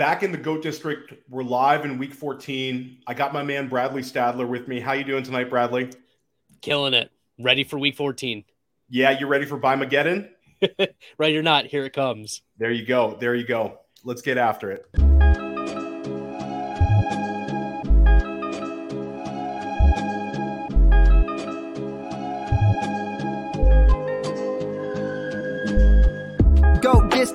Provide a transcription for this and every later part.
back in the Goat District. We're live in Week 14. I got my man Bradley Stadler with me. How you doing tonight, Bradley? Killing it. Ready for Week 14. Yeah, you're ready for bimageddon right or not, here it comes. There you go. There you go. Let's get after it.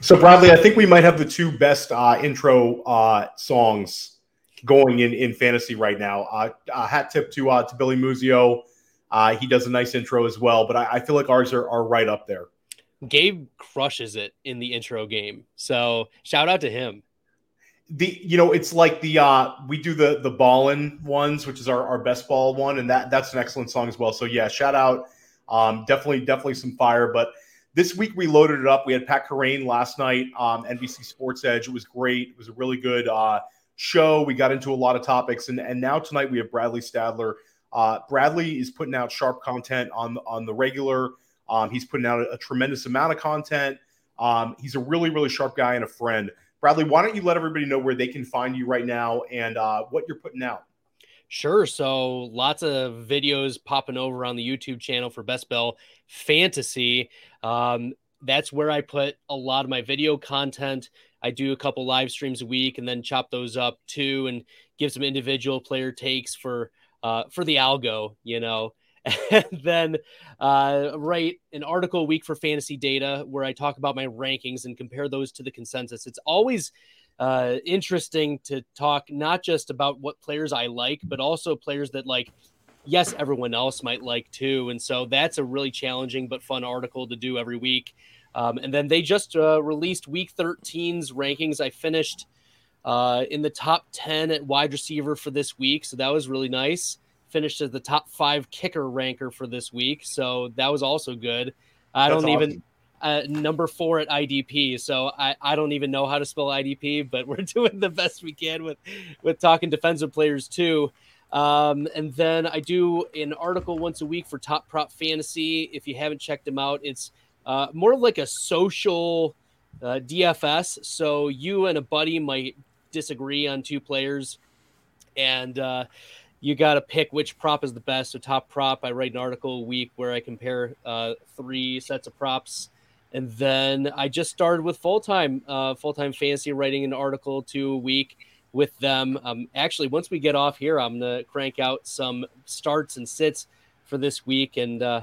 So Bradley, I think we might have the two best uh, intro uh, songs going in in fantasy right now. Uh, uh hat tip to uh, to Billy Muzio. Uh, he does a nice intro as well, but I, I, feel like ours are, are right up there. Gabe crushes it in the intro game, so shout out to him. The you know it's like the uh we do the the ballin ones, which is our, our best ball one, and that that's an excellent song as well. So yeah, shout out. Um, definitely definitely some fire, but this week we loaded it up. We had Pat Kerrane last night on NBC Sports Edge. It was great. It was a really good uh, show. We got into a lot of topics, and and now tonight we have Bradley Stadler. Uh, Bradley is putting out sharp content on on the regular. Um, he's putting out a, a, tremendous amount of content. Um, he's a really really sharp guy and a friend. Bradley, why don't you let everybody know where they can find you right now and uh, what you're putting out? Sure. So lots of videos popping over on the YouTube channel for Best Bell Fantasy. Um, that's where I put a lot of my video content. I do a couple live streams a week and then chop those up too and give some individual player takes for uh, for the algo, you know. And then uh, write an article a week for fantasy data where I talk about my rankings and compare those to the consensus. It's always uh, interesting to talk not just about what players I like, but also players that like, yes, everyone else might like too. And so that's a really challenging but fun article to do every week. Um, and then they just uh, released week 13's rankings. I finished uh, in the top 10 at wide receiver for this week. So that was really nice. Finished as the top five kicker ranker for this week. So that was also good. I That's don't awesome. even uh, number four at IDP. So I, I don't even know how to spell IDP, but we're doing the best we can with with talking defensive players too. Um, and then I do an article once a week for Top Prop Fantasy. If you haven't checked them out, it's uh, more like a social uh, DFS. So you and a buddy might disagree on two players, and uh, you got to pick which prop is the best. So top prop, I write an article a week where I compare uh, three sets of props and then I just started with full time, uh, full time fantasy writing an article to a week with them. Um, actually, once we get off here, I'm gonna crank out some starts and sits for this week, and uh,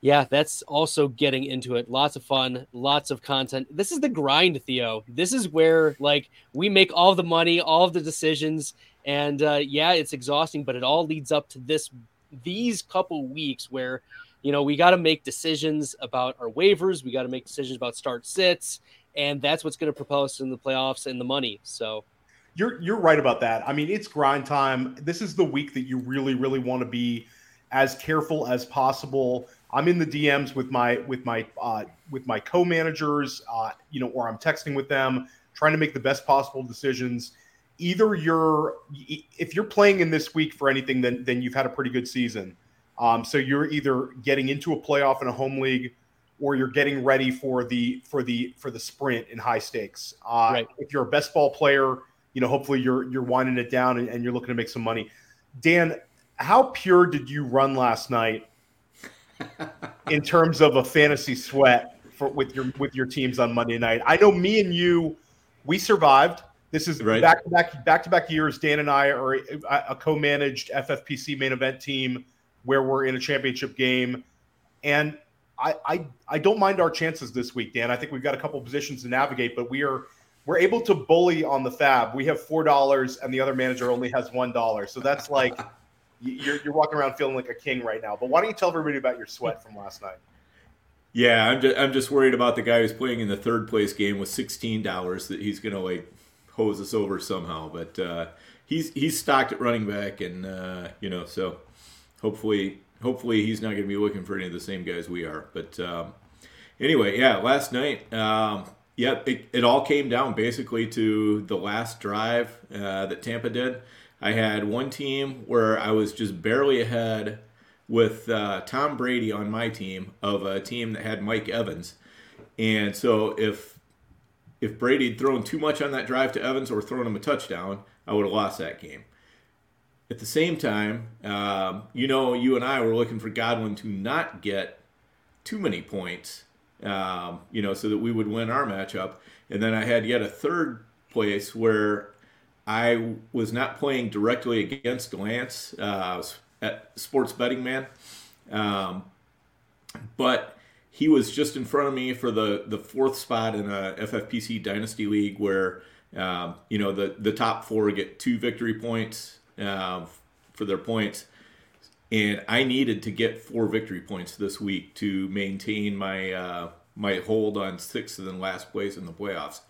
yeah, that's also getting into it. Lots of fun, lots of content. This is the grind, Theo. This is where like we make all the money, all of the decisions, and uh, yeah, it's exhausting, but it all leads up to this these couple weeks where you know, we got to make decisions about our waivers. We got to make decisions about start sits, and that's what's going to propel us in the playoffs and the money. So, you're you're right about that. I mean, it's grind time. This is the week that you really really want to be as careful as possible. I'm in the DMs with my with my uh, with my co-managers, uh, you know, or I'm texting with them, trying to make the best possible decisions. Either you're if you're playing in this week for anything, then then you've had a pretty good season. Um, so you're either getting into a playoff in a home league, or you're getting ready for the for the for the sprint in high stakes. Uh, right. If you're a best ball player, you know hopefully you're you're winding it down and, and you're looking to make some money. Dan, how pure did you run last night in terms of a fantasy sweat for with your with your teams on Monday night. I know me and you, we survived. This is Right. back to back back to back years. Dan and I are a, a co-managed FFPC main event team where we're in a championship game, and I, I I don't mind our chances this week, Dan. I think we've got a couple positions to navigate, but we are we're able to bully on the fab. We have four dollars, and the other manager only has one dollar. So that's like you're you're walking around feeling like a king right now. But why don't you tell everybody about your sweat from last night? Yeah, I'm just, I'm just worried about the guy who's playing in the third place game with sixteen dollars that he's gonna like hose us over somehow. But uh, he's he's stocked at running back, and uh, you know, so hopefully hopefully he's not gonna be looking for any of the same guys we are. But um, anyway, yeah, last night, um, yeah, it, it all came down basically to the last drive uh, that Tampa did. I had one team where I was just barely ahead with uh, Tom Brady on my team of a team that had Mike Evans, and so if if Brady had thrown too much on that drive to Evans or thrown him a touchdown, I would have lost that game. At the same time, um, you know, you and I were looking for Godwin to not get too many points, um, you know, so that we would win our matchup. And then I had yet a third place where I was not playing directly against Lance uh, at Sports Betting Man, um, but he was just in front of me for the, the fourth spot in a FFPC Dynasty League where um, you know the the top four get two victory points uh, for their points, and I needed to get four victory points this week to maintain my uh, my hold on sixth and last place in the playoffs,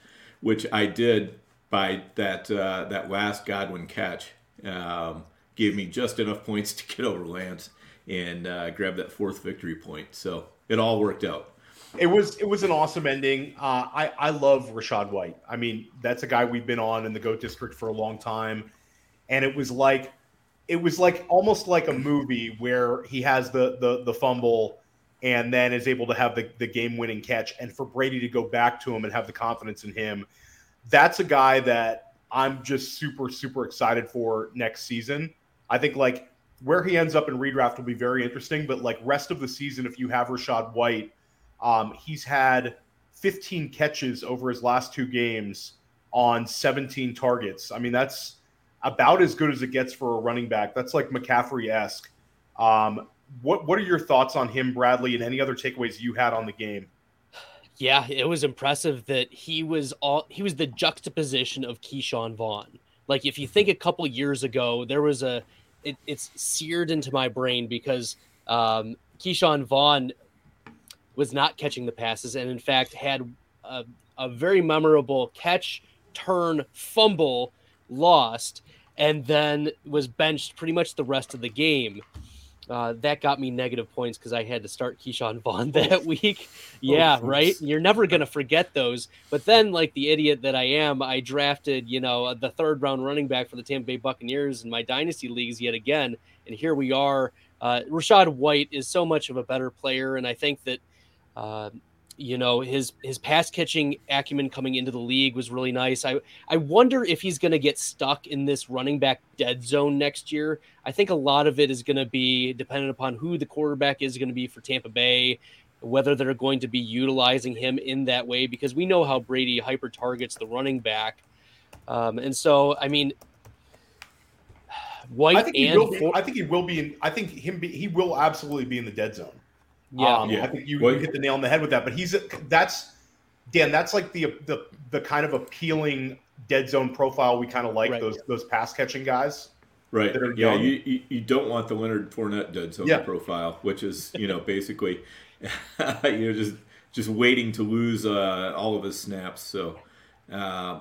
which I did by that uh, that last Godwin catch. Um, gave me just enough points to get over Lance and uh, grab that fourth victory point. So it all worked out. It was it was an awesome ending. Uh, I I love Rachaad White. I mean, that's a guy we've been on in the Goat District for a long time, and it was like it was like almost like a movie where he has the the the fumble and then is able to have the, the game winning catch, and for Brady to go back to him and have the confidence in him. That's a guy that I'm just super super excited for next season. I think like where he ends up in redraft will be very interesting, but like rest of the season, if you have Rachaad White. Um, he's had 15 catches over his last two games on 17 targets. I mean, that's about as good as it gets for a running back. That's like McCaffrey esque. Um, what What are your thoughts on him, Bradley, and any other takeaways you had on the game? Yeah, it was impressive that he was all he was the juxtaposition of Ke'Shawn Vaughn. Like if you think a couple years ago, there was a it, it's seared into my brain because um, Ke'Shawn Vaughn was not catching the passes and in fact had a, a very memorable catch, turn, fumble, lost, and then was benched pretty much the rest of the game. Uh, that got me negative points because I had to start Ke'Shawn Vaughn that week. Yeah, Oh, right. You're never gonna forget those. But then, like the idiot that I am, I drafted you know the third round running back for the Tampa Bay Buccaneers in my dynasty leagues yet again, and here we are. Uh, Rachaad White is so much of a better player, and I think that uh, you know his his pass catching acumen coming into the league was really nice. I I wonder if he's going to get stuck in this running back dead zone next year. I think a lot of it is going to be dependent upon who the quarterback is going to be for Tampa Bay, whether they're going to be utilizing him in that way because we know how Brady hyper targets the running back. Um, and so, I mean, White I think he and will. Be, I think he will be. In, I think him. Be, he will absolutely be in the dead zone. Yeah, Um, Yeah. I think you, What- you hit the nail on the head with that. But he's that's Dan. That's like the the the kind of appealing dead zone profile we kind of like Right. those those pass catching guys. Right. are Yeah, young. you, you you don't want the Leonard Fournette dead zone Yeah. profile, which is you know basically, you know just just waiting to lose uh, all of his snaps. So, uh,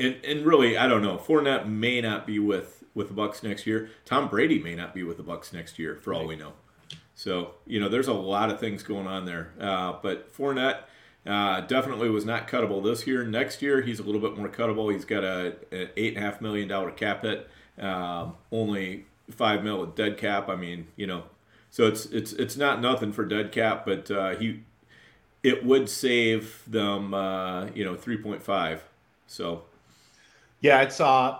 and and really, I don't know. Fournette may not be with with the Bucs next year. Tom Brady may not be with the Bucs next year, for all we know. So you know, there's a lot of things going on there. Uh, but Fournette. Uh, definitely was not cuttable this year. Next year, he's a little bit more cuttable. He's got a, a eight and a half million dollar cap hit, um, only five mil with dead cap. I mean, you know, so it's it's it's not nothing for dead cap, but uh, he it would save them, uh, you know, three point five. So Yeah, it's uh,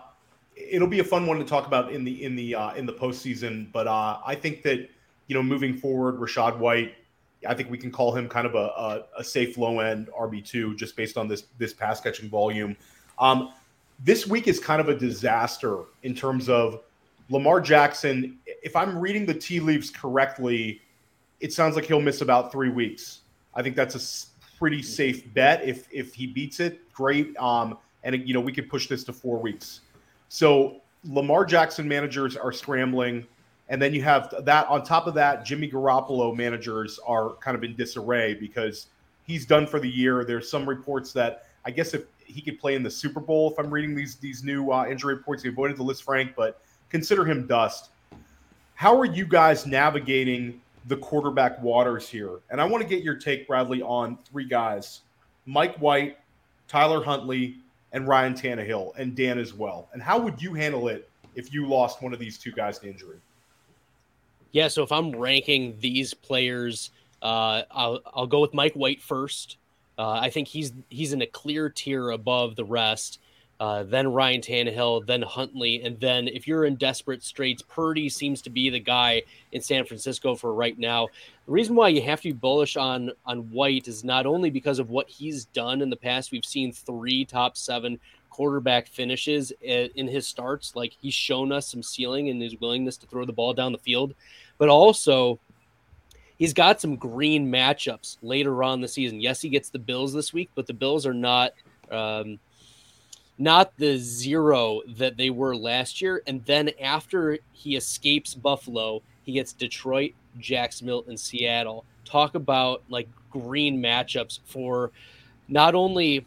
it'll be a fun one to talk about in the in the uh, in the postseason. But uh, I think that you know moving forward, Rachaad White I think we can call him kind of a, a, a safe low end RB two just based on this this pass catching volume. Um, this week is kind of a disaster in terms of Lamar Jackson. If I'm reading the tea leaves correctly, it sounds like he'll miss about three weeks. I think that's a pretty safe bet. If if he beats it, great. Um, and you know we could push this to four weeks. So Lamar Jackson managers are scrambling. And then you have that on top of that, Jimmy Garoppolo managers are kind of in disarray because he's done for the year. There's some reports that I guess if he could play in the Super Bowl, if I'm reading these these new uh, injury reports, he avoided the list, Frank, but consider him dust. How are you guys navigating the quarterback waters here? And I want to get your take, Bradley, on three guys: Mike White, Tyler Huntley, and Ryan Tannehill, and Dan as well. And how would you handle it if you lost one of these two guys to injury? Yeah, so if I'm ranking these players, uh, I'll I'll go with Mike White first. Uh, I think he's he's in a clear tier above the rest. Uh, then Ryan Tannehill, then Huntley, and then if you're in desperate straits, Purdy seems to be the guy in San Francisco for right now. The reason why you have to be bullish on on White is not only because of what he's done in the past. We've seen three top seven quarterback finishes in his starts. Like he's shown us some ceiling and his willingness to throw the ball down the field, but also he's got some green matchups later on the season. Yes, he gets the Bills this week, but the Bills are not um, not the zero that they were last year. And then after he escapes Buffalo, he gets Detroit, Jacksonville, and Seattle. Talk about like green matchups for not only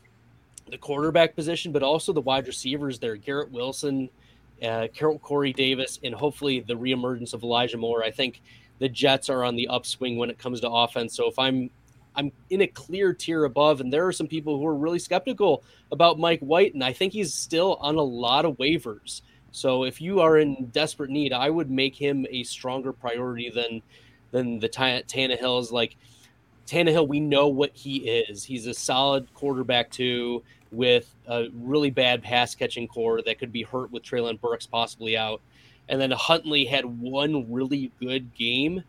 the quarterback position, but also the wide receivers there. Garrett Wilson, uh, Corey Davis, and hopefully the reemergence of Elijah Moore. I think the Jets are on the upswing when it comes to offense. So if I'm I'm in a clear tier above, and there are some people who are really skeptical about Mike White, and I think he's still on a lot of waivers. So if you are in desperate need, I would make him a stronger priority than than the Tannehills. Like Tannehill, we know what he is. He's a solid quarterback too with a really bad pass catching core that could be hurt with Treylon Burks possibly out. And then Huntley had one really good game,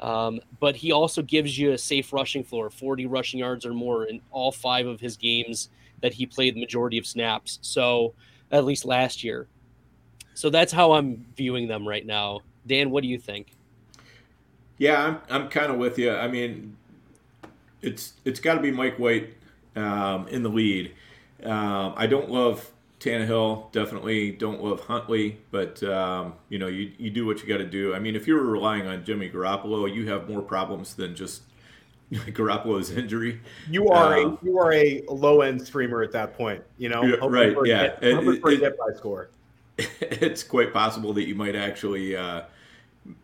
um, but he also gives you a safe rushing floor, 40 rushing yards or more in all five of his games that he played the majority of snaps. So at least last year. So that's how I'm viewing them right now. Dan, what do you think? Yeah, I'm I'm kind of with you. I mean, it's it's got to be Mike White um, in the lead. Um, I don't love Tannehill. Definitely don't love Huntley, but um, you know you you do what you got to do. I mean, if you're relying on Jimmy Garoppolo, you have more problems than just Garoppolo's injury. You are um, a you are a low end streamer at that point. You know, right? Yeah, get, it, it, by score. It's quite possible that you might actually. Uh,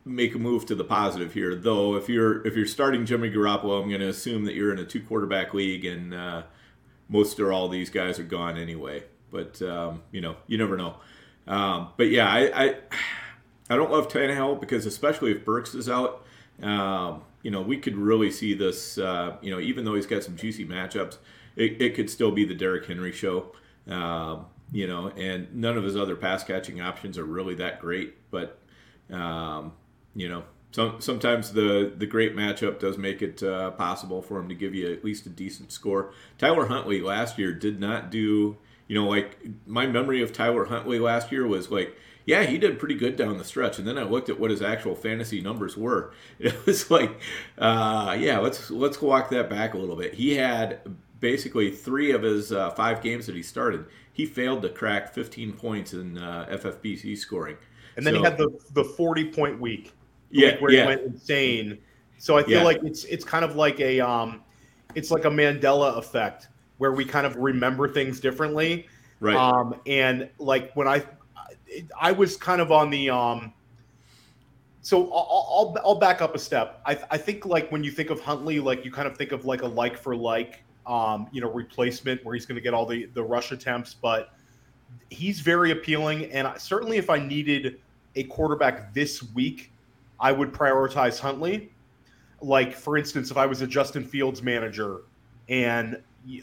make a move to the positive here. Though, if you're if you're starting Jimmy Garoppolo, I'm going to assume that you're in a two quarterback league, and uh, most or all these guys are gone anyway. But um, you know, you never know. Um, but yeah, I, I, I don't love Tannehill because especially if Burks is out, um, you know, we could really see this. Uh, you know, even though he's got some juicy matchups, it, it could still be the Derrick Henry show. Um, you know, and none of his other pass catching options are really that great. But um, you know, some, sometimes the, the great matchup does make it uh, possible for him to give you at least a decent score. Tyler Huntley last year did not do, you know, like my memory of Tyler Huntley last year was like, yeah, he did pretty good down the stretch. And then I looked at what his actual fantasy numbers were. It was like, uh, yeah, let's let's walk that back a little bit. He had basically three of his uh, five games that he started. He failed to crack 15 points in uh, FFPC scoring. And then so, he had the the 40 point week yeah, where yeah. he went insane. So I feel yeah. like it's it's kind of like a um, it's like a Mandela effect where we kind of remember things differently. Right. Um, and like when I I was kind of on the um. So I'll, I'll, I'll back up a step. I, I think like when you think of Huntley, like you kind of think of like a like for like, um, you know, replacement where he's going to get all the the rush attempts, but he's very appealing. And I, certainly, if I needed a quarterback this week I would prioritize Huntley. Like for instance, if I was a Justin Fields manager and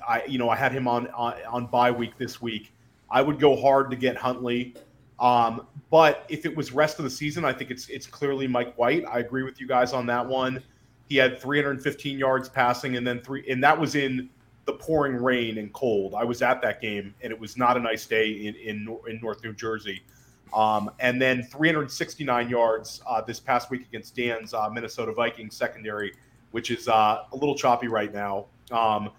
I, you know, I had him on on, on bye week this week, I would go hard to get Huntley. Um, but if it was rest of the season, I think it's it's clearly Mike White. I agree with you guys on that one. he had 315 yards passing, and then three, and that was in the pouring rain and cold. I was at that game, and it was not a nice day in in, in North New Jersey. Um, and then 369 yards uh, this past week against Dan's uh, Minnesota Vikings secondary, which is uh, a little choppy right now. Um,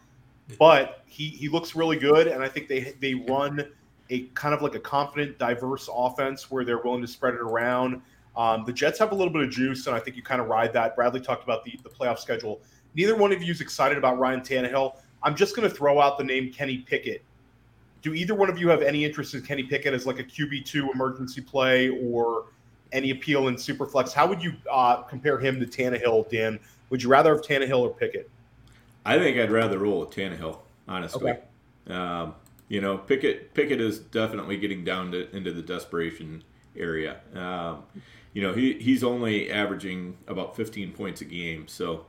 but he he looks really good, and I think they they run a kind of like a confident, diverse offense where they're willing to spread it around. Um, the Jets have a little bit of juice, and I think you kind of ride that. Bradley talked about the the playoff schedule. Neither one of you is excited about Ryan Tannehill. I'm just going to throw out the name Kenny Pickett. Do either one of you have any interest in Kenny Pickett as like a QB two emergency play or any appeal in Superflex? How would you uh, compare him to Tannehill, Dan? Would you rather have Tannehill or Pickett? I think I'd rather roll with Tannehill, honestly. Okay. Um, you know, Pickett Pickett is definitely getting down to, into the desperation area. Um, you know, he, he's only averaging about 15 points a game, so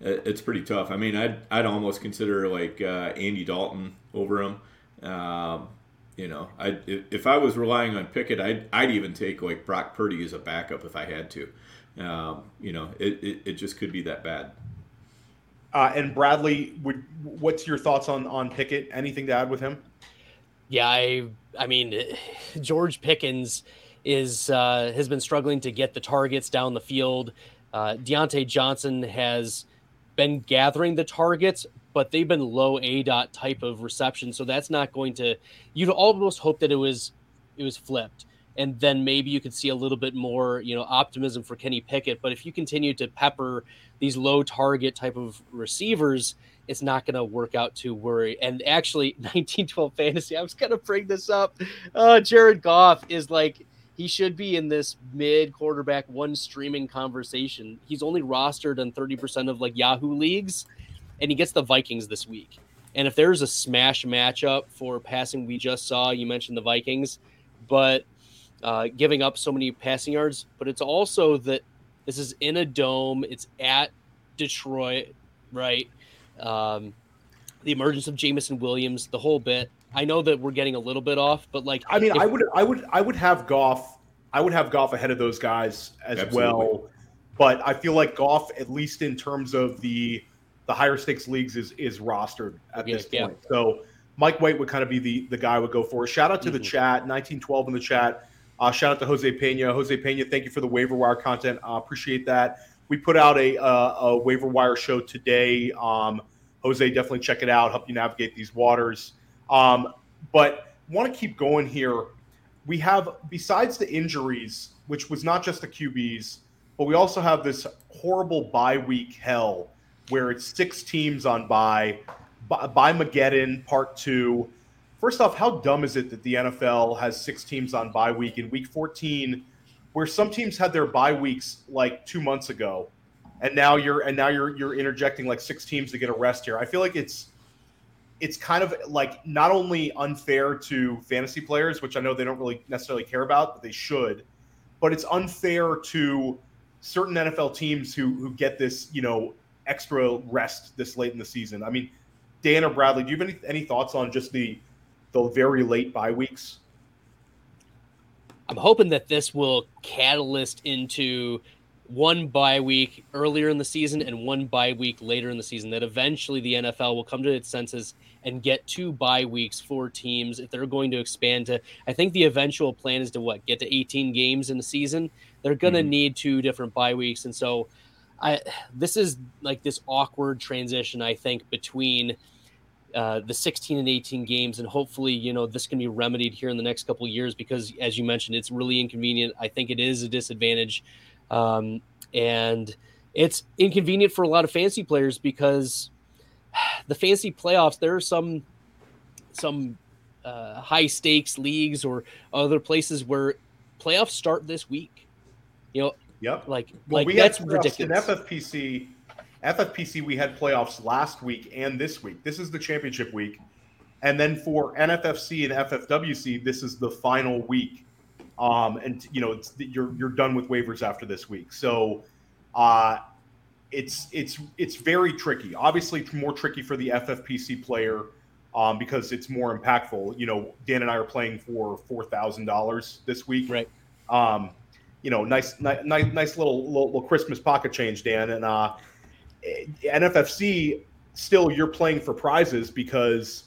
it's pretty tough. I mean, I'd I'd almost consider like uh, Andy Dalton over him. Um, you know, I if I was relying on Pickett, I'd I'd even take like Brock Purdy as a backup if I had to. Um, you know, it, it, it just could be that bad. Uh, and Bradley, would what's your thoughts on on Pickett? Anything to add with him? Yeah, I I mean, George Pickens is uh, has been struggling to get the targets down the field. Uh, Diontae Johnson has been gathering the targets, but they've been low A dot type of reception, so that's not going to. You'd almost hope that it was it was flipped, and then maybe you could see a little bit more, you know, optimism for Kenny Pickett. But if you continue to pepper these low target type of receivers, it's not going to work out too worry. And actually, 1912 fantasy, I was going to bring this up. Uh, Jared Goff is like he should be in this mid quarterback one streaming conversation. He's only rostered in 30% of like Yahoo leagues, and he gets the Vikings this week. And if there's a smash matchup for passing, we just saw you mentioned the Vikings, but uh, giving up so many passing yards. But it's also that this is in a dome. It's at Detroit, right? Um, the emergence of Jameson Williams, the whole bit. I know that we're getting a little bit off, but like, I mean, if, I would, I would, I would have Goff. I would have Goff ahead of those guys as Absolutely. well. But I feel like Goff, at least in terms of the the higher stakes leagues, is is rostered at this yeah. point. So Mike White would kind of be the the guy I would go for. Shout out to mm-hmm. the chat, 1912 in the chat. Uh, shout out to Jose Pena. Jose Pena, thank you for the waiver wire content. Uh, appreciate that. We put out a, uh, a waiver wire show today. Um, Jose, definitely check it out. Help you navigate these waters. Um, but want to keep going here. We have, besides the injuries, which was not just the QBs, but we also have this horrible bye week hell where it's six teams on bye, by Mageddon part two. First off, how dumb is it that the NFL has six teams on bye week in week 14, where some teams had their bye weeks like two months ago, and now you're and now you're you're interjecting like six teams to get a rest here. I feel like it's it's kind of like not only unfair to fantasy players, which I know they don't really necessarily care about, but they should, but it's unfair to certain NFL teams who who get this, you know, extra rest this late in the season. I mean, Dan or Bradley, do you have any, any thoughts on just the the very late bye weeks? I'm hoping that this will catalyst into one bye week earlier in the season and one bye week later in the season. That eventually the NFL will come to its senses and get two bye weeks for teams if they're going to expand to. I think the eventual plan is to what get to 18 games in the season. They're going to mm-hmm. need two different bye weeks, and so I this is like this awkward transition. I think between. Uh, the 16 and 18 games, and hopefully, you know, this can be remedied here in the next couple years because, as you mentioned, it's really inconvenient. I think it is a disadvantage um, and it's inconvenient for a lot of fancy players because the fancy playoffs, there are some some uh, high stakes leagues or other places where playoffs start this week. You know, yep. Like, well, like we that's ridiculous. In FFPC, FFPC, we had playoffs last week and this week. This is the championship week, and then for NFFC and FFWC, this is the final week um, and you know you're you're done with waivers after this week. So uh, it's it's it's very tricky. Obviously, more tricky for the FFPC player um, because it's more impactful. You know, Dan and I are playing for four thousand dollars this week. Right. Um, you know, nice, nice, nice little, little, little Christmas pocket change, Dan, and uh, NFFC still you're playing for prizes because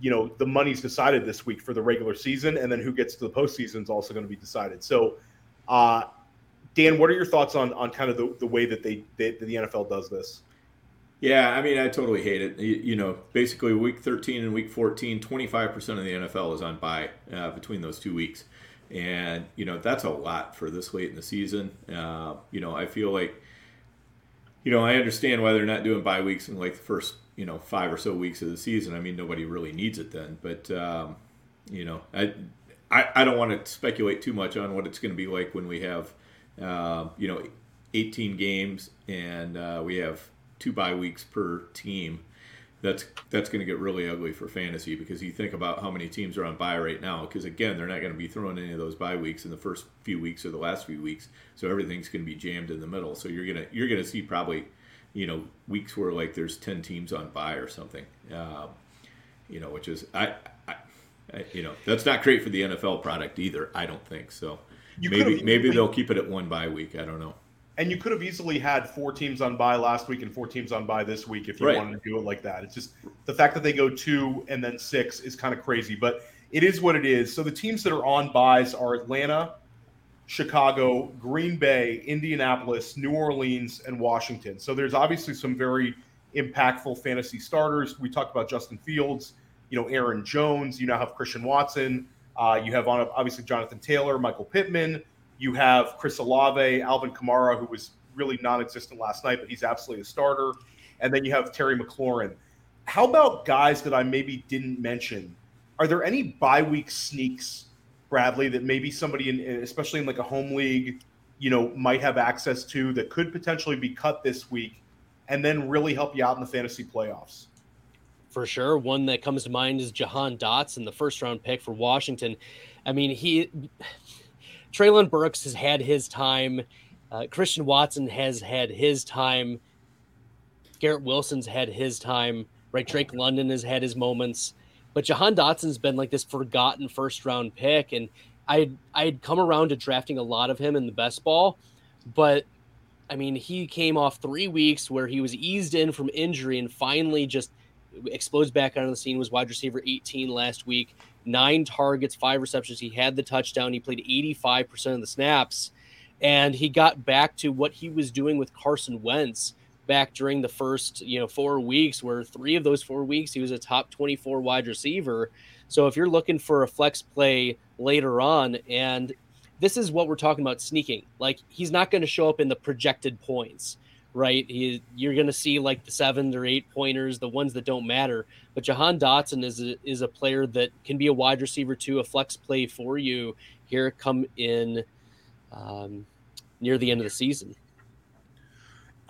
you know the money's decided this week for the regular season, and then who gets to the postseason is also going to be decided. So, uh, Dan, what are your thoughts on on kind of the, the way that they, they the NFL does this? Yeah, I mean, I totally hate it. You, you, know, basically, week 13 and week 14, 25% of the NFL is on bye uh, between those two weeks. And, you know, that's a lot for this late in the season. Uh, you know, I feel like, you know, I understand why they're not doing bye weeks in like the first you know five or so weeks of the season. I mean, nobody really needs it then. But um, you know, I, I, I don't want to speculate too much on what it's going to be like when we have uh, you know 18 games and uh, we have two bye weeks per team. That's that's going to get really ugly for fantasy because you think about how many teams are on bye right now. Because again, they're not going to be throwing any of those bye weeks in the first few weeks or the last few weeks, so everything's going to be jammed in the middle. So you're gonna you're gonna see probably you know weeks where like there's 10 teams on bye or something um, you know which is I, I, I, you know that's not great for the nfl product either i don't think so you maybe maybe they'll keep it at one bye week i don't know and you could have easily had four teams on bye last week and four teams on bye this week if you right. wanted to do it like that it's just the fact that they go two and then six is kind of crazy but it is what it is so the teams that are on buys are atlanta Chicago, Green Bay, Indianapolis, New Orleans, and Washington. So there's obviously some very impactful fantasy starters. We talked about Justin Fields, you know, Aaron Jones. You now have Christian Watson. Uh, you have on obviously Jonathan Taylor, Michael Pittman. You have Chris Olave, Alvin Kamara, who was really non-existent last night, but he's absolutely a starter. And then you have Terry McLaurin. How about guys that I maybe didn't mention? Are there any bye week sneaks Bradley that maybe somebody in, especially in like a home league, you know, might have access to that could potentially be cut this week and then really help you out in the fantasy playoffs? For sure. One that comes to mind is Jahan Dotson, the first round pick for Washington. I mean, he, Treylon Burks has had his time. Uh, Christian Watson has had his time. Garrett Wilson's had his time, right? Drake London has had his moments. But Jahan Dotson's been like this forgotten first round pick, and I I'd come around to drafting a lot of him in the best ball, but I mean he came off three weeks where he was eased in from injury and finally just explodes back onto the scene. Was wide receiver 18 last week, nine targets, five receptions. He had the touchdown. He played 85 percent of the snaps, and he got back to what he was doing with Carson Wentz back during the first you know four weeks where three of those four weeks he was a top 24 wide receiver so if you're looking for a flex play later on and this is what we're talking about sneaking like he's not going to show up in the projected points right he, you're going to see like the seven or eight pointers the ones that don't matter but jahan dotson is a, is a player that can be a wide receiver too a flex play for you here come in um, near the end of the season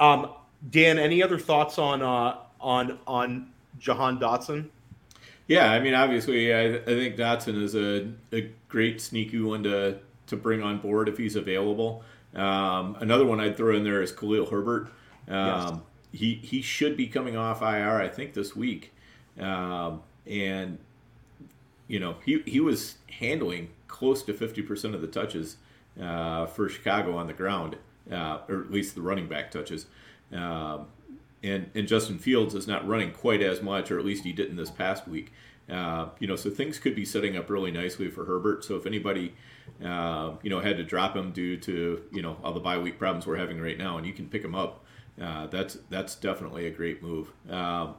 um, Dan, any other thoughts on uh, on on Jahan Dotson? Yeah, I mean, obviously, I, I think Dotson is a, a great sneaky one to to bring on board if he's available. Um, another one I'd throw in there is Khalil Herbert. Um, yes. He he should be coming off IR, I think, this week, um, and you know he he was handling close to fifty percent of the touches uh, for Chicago on the ground, uh, or at least the running back touches. Um, and and Justin Fields is not running quite as much, or at least he didn't this past week. Uh, you know, so things could be setting up really nicely for Herbert. So if anybody, uh, you know, had to drop him due to you know all the bye week problems we're having right now, and you can pick him up, uh, that's that's definitely a great move. Um,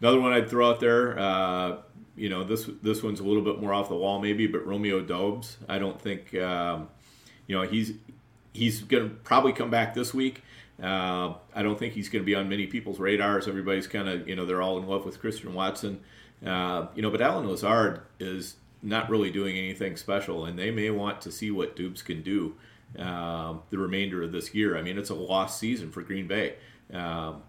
another one I'd throw out there, uh, you know, this this one's a little bit more off the wall maybe, but Romeo Doubs. I don't think, um, you know, he's he's going to probably come back this week. Uh, I don't think he's going to be on many people's radars. Everybody's kind of, you know, they're all in love with Christian Watson. Uh, you know, but Allen Lazard is not really doing anything special, and they may want to see what Doubs can do uh, the remainder of this year. I mean, it's a lost season for Green Bay. Um,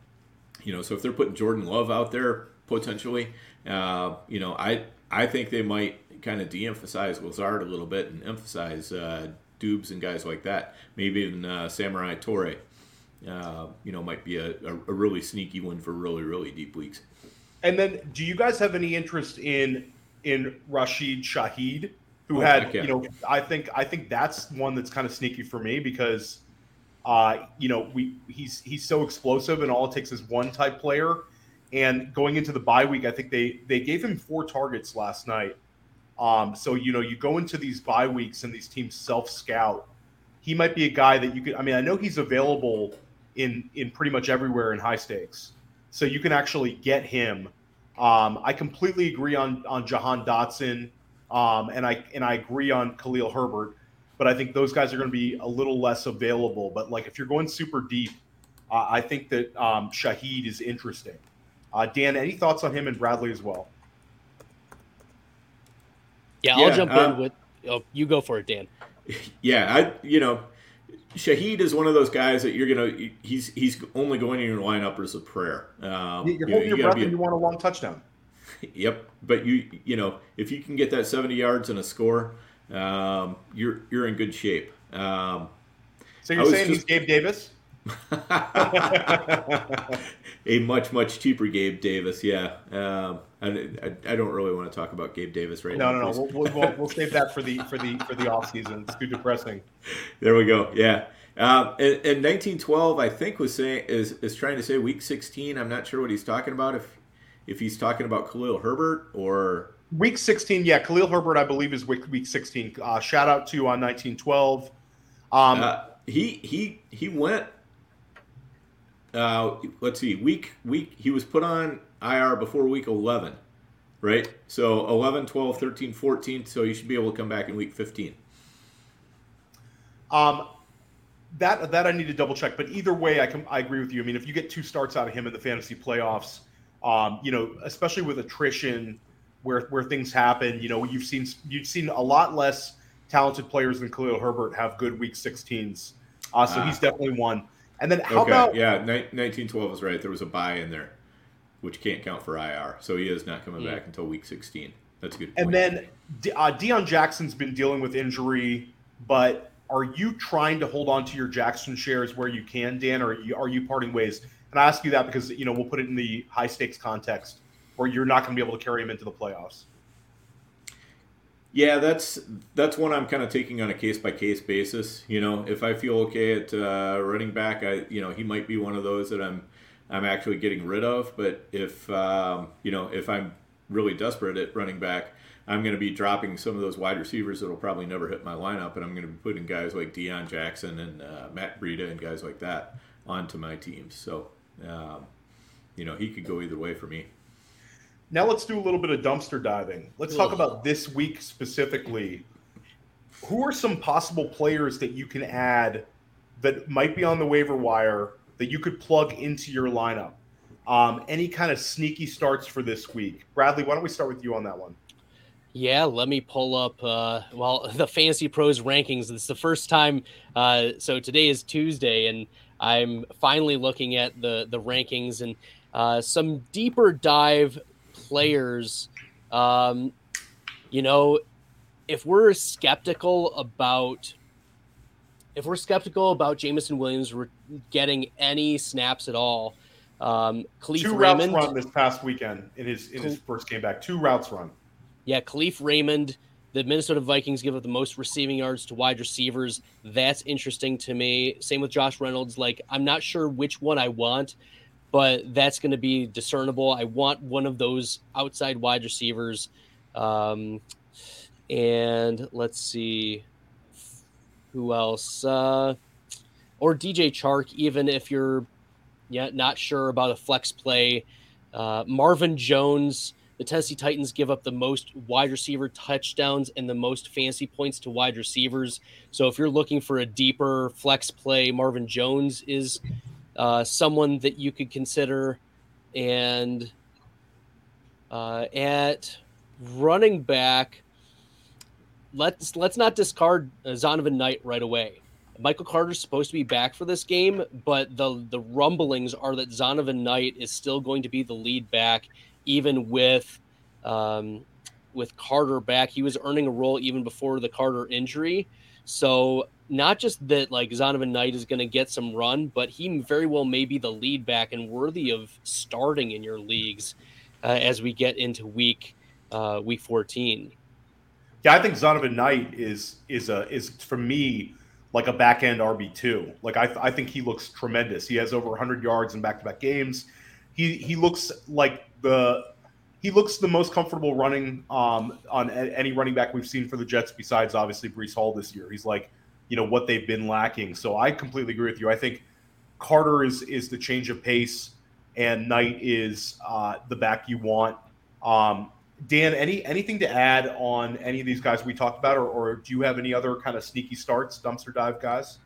you know, so if they're putting Jordan Love out there potentially, uh, you know, I I think they might kind of de-emphasize Lazard a little bit and emphasize uh, Doubs and guys like that. Maybe even uh, Samori Toure uh, you know, might be a, a, a, really sneaky one for really, really deep leagues. And then, do you guys have any interest in in Rashid Shaheed, who oh, had, you know, I think I think that's one that's kind of sneaky for me because Uh, you know, we he's he's so explosive, and all it takes is one type player. And going into the bye week, I think they they gave him four targets last night. Um, so you know, you go into these bye weeks and these teams self scout. He might be a guy that you could. I mean, I know he's available in in pretty much everywhere in high stakes, so you can actually get him. Um, I completely agree on on Jahan Dotson, um, and I and I agree on Khalil Herbert, but I think those guys are going to be a little less available. But like if you're going super deep, uh, I think that um, Shaheed is interesting. Uh, Dan, any thoughts on him and Bradley as well? Yeah, I'll yeah, jump uh, in with. Oh, you go for it, Dan. Yeah, I you know, Shaheed is one of those guys that you're gonna. He's he's only going in your lineup as a prayer. Um, you're holding you your breath, and you want a long touchdown. Yep, but you you know if you can get that 70 yards and a score, um, you're you're in good shape. Um, so you're saying just, he's Gabe Davis? a much much cheaper Gabe Davis. Yeah, um, I, I, I, don't really want to talk about Gabe Davis right no, now. No, no, we'll, we'll, we'll, save that for the for the for the off season. It's too depressing. There we go. Yeah. Um, and, and 1912, I think, was saying is is trying to say week 16. I'm not sure what he's talking about. If if he's talking about Khalil Herbert or week 16. Yeah, Khalil Herbert, I believe, is week week 16. Uh, shout out to you on 1912. Um, uh, he he he went uh, let's see, week week he was put on IR before week 11, right? So 11, 12, 13, 14. So you should be able to come back in week 15. Um, that that I need to double check, but either way, I can I agree with you. I mean, if you get two starts out of him in the fantasy playoffs, um, you know, especially with attrition, where where things happen, you know, you've seen you've seen a lot less talented players than Khalil Herbert have good week 16s. Uh, so ah. he's definitely one. And then how okay. about yeah, nineteen twelve is right. There was a buy in there, which can't count for IR, so he is not coming yeah. back until week sixteen. That's a good. Point. And then uh, Deon Jackson's been dealing with injury, but are you trying to hold on to your Jackson shares where you can, Dan, or are you, are you parting ways? And I ask you that because you know we'll put it in the high stakes context where you're not going to be able to carry him into the playoffs. Yeah, that's that's one I'm kind of taking on a case by case basis. You know, if I feel okay at uh, running back, I you know he might be one of those that I'm I'm actually getting rid of. But if um, you know if I'm really desperate at running back, I'm going to be dropping some of those wide receivers that'll probably never hit my lineup, and I'm going to be putting guys like Deon Jackson and uh, Matt Breida and guys like that onto my teams. So, um, you know, he could go either way for me. Now let's do a little bit of dumpster diving. Let's talk about this week specifically. Who are some possible players that you can add that might be on the waiver wire that you could plug into your lineup? Um, any kind of sneaky starts for this week? Bradley, why don't we start with you on that one? Yeah, let me pull up. Uh, well, the Fantasy Pros rankings. It's the first time. Uh, so today is Tuesday, and I'm finally looking at the the rankings and uh, some deeper dive players, um, you know, if we're skeptical about if we're skeptical about Jameson Williams getting any snaps at all, um, Kalif two Raymond, routes run this past weekend in his in his first game back. Two routes run. Yeah, Kalif Raymond. The Minnesota Vikings give up the most receiving yards to wide receivers. That's interesting to me. Same with Josh Reynolds. Like, I'm not sure which one I want but that's going to be discernible. I want one of those outside wide receivers. Um, and let's see who else. Uh, or DJ Chark, even if you're yeah, not sure about a flex play. Uh, Marvin Jones, the Tennessee Titans give up the most wide receiver touchdowns and the most fancy points to wide receivers. So if you're looking for a deeper flex play, Marvin Jones is uh, someone that you could consider. And uh, at running back, let's let's not discard uh, Zonovan Knight right away. Michael Carter's supposed to be back for this game, but the the rumblings are that Zonovan Knight is still going to be the lead back, even with um, with Carter back. He was earning a role even before the Carter injury. So not just that like Zonovan Knight is going to get some run, but he very well may be the lead back and worthy of starting in your leagues uh, as we get into week uh, week 14. Yeah, I think Zonovan Knight is is a is for me like a back end RB two. Like I, I think he looks tremendous. He has over 100 yards in back to back games. He he looks like the he looks the most comfortable running um, on any running back we've seen for the Jets besides obviously Breece Hall this year. He's like you know what they've been lacking. So I completely agree with you. I think Carter is is the change of pace, and Knight is uh, the back you want. Um, Dan, any anything to add on any of these guys we talked about, or, or do you have any other kind of sneaky starts, dumpster dive guys?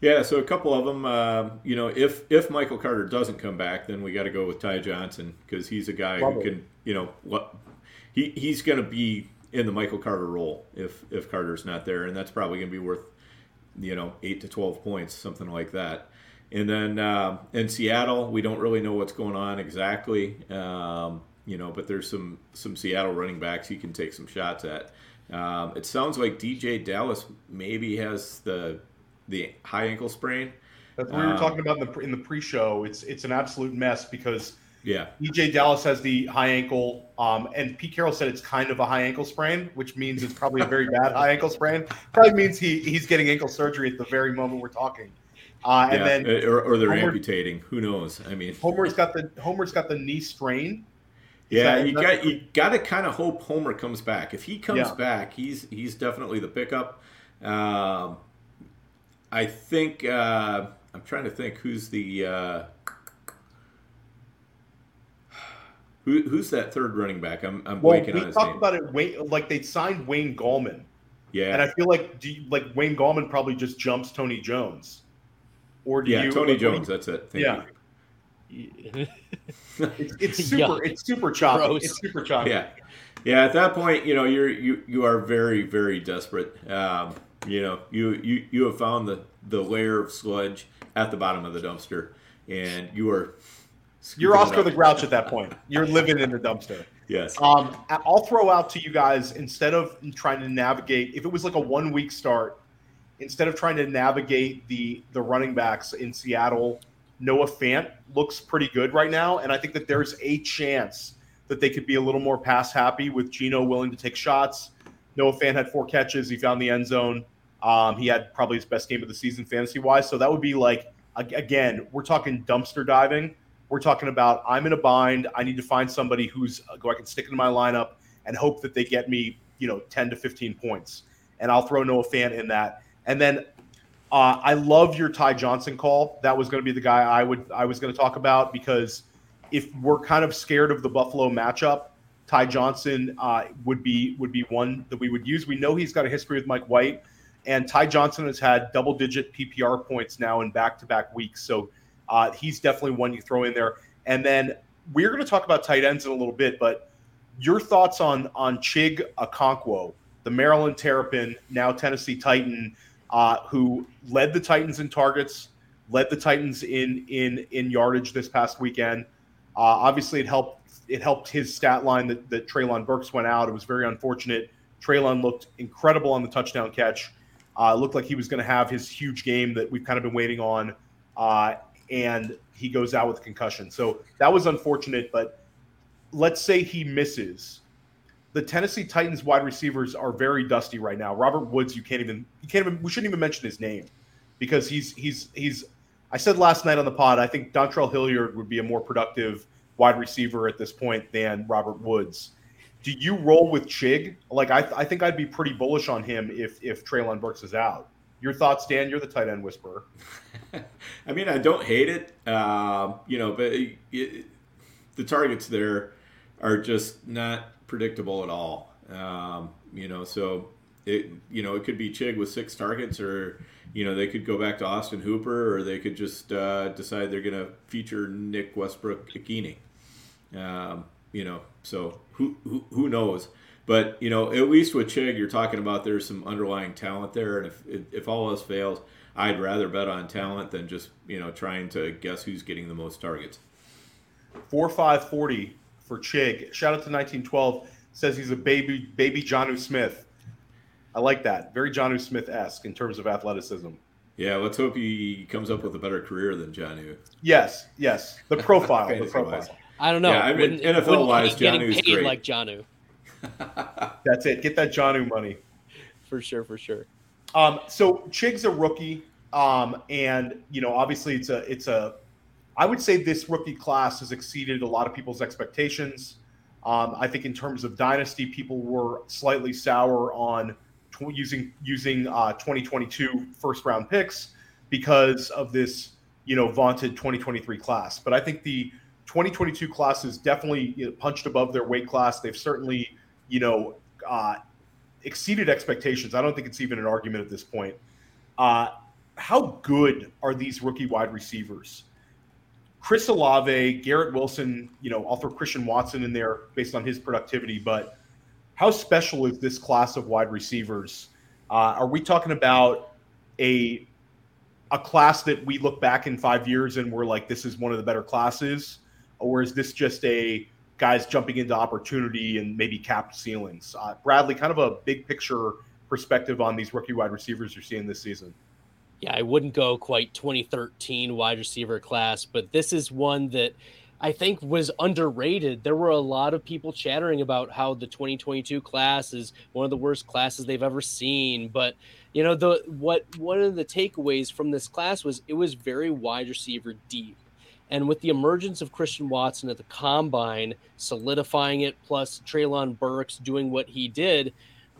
Yeah, so a couple of them. Uh, you know, if if Michael Carter doesn't come back, then we got to go with Ty Johnson because he's a guy Love who it. can, you know, what he he's going to be in the Michael Carter role if if Carter's not there, and that's probably going to be worth, you know, eight to twelve points, something like that. And then uh, in Seattle, we don't really know what's going on exactly. Um, you know, but there's some some Seattle running backs you can take some shots at. Um, it sounds like DeeJay Dallas maybe has the the high ankle sprain. That's what we were um, talking about in the in the pre-show. It's it's an absolute mess because yeah, DeeJay Dallas has the high ankle, um, and Pete Carroll said it's kind of a high ankle sprain, which means it's probably a very bad high ankle sprain. Probably means he he's getting ankle surgery at the very moment we're talking. Uh, and yeah, then or, or they're Homer, amputating. Who knows? I mean, Homer's got the Homer's got the knee strain yeah, you got you got to kind of hope Homer comes back. If he comes yeah. back, he's he's definitely the pickup. Um, I think uh, I'm trying to think who's the uh, who, who's that third running back? I'm I'm well, blanking we on his talked name. about it. Wayne, like they signed Wayne Gallman. Yeah, and I feel like you, like Wayne Gallman probably just jumps Tony Jones. Or do yeah, you, Tony Jones. That's it. Thank yeah. You. it's, it's super. It's super choppy. Gross. It's super choppy. Yeah, yeah. At that point, you know, you're you you are very very desperate. Um, you know, you you you have found the the layer of sludge at the bottom of the dumpster, and you are. You're Oscar the Grouch at that point. You're living in the dumpster. Yes. Um, I'll throw out to you guys instead of trying to navigate. If it was like a one week start, instead of trying to navigate the the running backs in Seattle Noah Fant looks pretty good right now, and I think that there's a chance that they could be a little more pass happy with Gino willing to take shots. Noah Fant had four catches. He found the end zone. Um, he had probably his best game of the season fantasy wise. So that would be like again, we're talking dumpster diving. We're talking about I'm in a bind. I need to find somebody who's who I can stick into my lineup and hope that they get me, you know, 10 to 15 points. And I'll throw Noah Fant in that. And then uh, I love your Ty Johnson call. That was going to be the guy I would I was going to talk about because if we're kind of scared of the Buffalo matchup, Ty Johnson uh, would be would be one that we would use. We know he's got a history with Mike White, and Ty Johnson has had double digit PPR points now in back to back weeks. So uh, he's definitely one you throw in there. And then we're going to talk about tight ends in a little bit, but your thoughts on on Chig Okonkwo, the Maryland Terrapin, now Tennessee Titan uh, who led the Titans in targets, led the Titans in in in yardage this past weekend. Uh, obviously, it helped it helped his stat line that, that Treylon Burks went out. It was very unfortunate. Treylon looked incredible on the touchdown catch. Uh, looked like he was going to have his huge game that we've kind of been waiting on, uh, and he goes out with a concussion. So that was unfortunate. But let's say he misses the Tennessee Titans wide receivers are very dusty right now. Robert Woods, you can't even you can't even we shouldn't even mention his name because he's he's he's I said last night on the pod, I think Dontrell Hilliard would be a more productive wide receiver at this point than Robert Woods. Do you roll with Chig? Like I, I think I'd be pretty bullish on him if if Treylon Burks is out. Your thoughts, Dan? You're the tight end whisperer. I mean, I don't hate it, uh, you know, but it, it, the targets there are just not predictable at all. Um, you know, so it you know it could be Chig with six targets, or you know they could go back to Austin Hooper, or they could just uh, decide they're going to feature Nick Westbrook Ikhine. Um, you know, so who, who who knows? But you know, at least with Chig, you're talking about there's some underlying talent there, and if if all else fails, I'd rather bet on talent than just you know trying to guess who's getting the most targets. Four five forty for Chig. Shout out to 1912. Says he's a baby baby Jonnu Smith. I like that. Very Jonnu Smith esque in terms of athleticism. Yeah, let's hope he comes up with a better career than Jonnu. Yes, yes. The profile. the profile. I don't know. Yeah, I mean, NFL wise, Jonnu's great. like Jonnu. That's it. Get that Jonnu money. For sure, for sure. Um, so Chig's a rookie, um, and you know, obviously, it's a it's a. I would say this rookie class has exceeded a lot of people's expectations. Um, I think in terms of dynasty, people were slightly sour on using using uh, 2022 first round picks because of this, you know, vaunted 2023 class. But I think the 2022 class is definitely you know, punched above their weight class. They've certainly, you know, uh, exceeded expectations. I don't think it's even an argument at this point. Uh, how good are these rookie wide receivers? Chris Olave, Garrett Wilson, you know, I'll throw Christian Watson in there based on his productivity, but how special is this class of wide receivers? Uh, are we talking about a a class that we look back in five years and we're like, this is one of the better classes, or is this just a guys jumping into opportunity and maybe capped ceilings. Uh, Bradley, kind of a big picture perspective on these rookie wide receivers you're seeing this season. Yeah, I wouldn't go quite 2013 wide receiver class, but this is one that I think was underrated. There were a lot of people chattering about how the 2022 class is one of the worst classes they've ever seen, but you know the what one of the takeaways from this class was it was very wide receiver deep and with the emergence of Christian Watson at the combine, solidifying it, plus Treylon Burks doing what he did,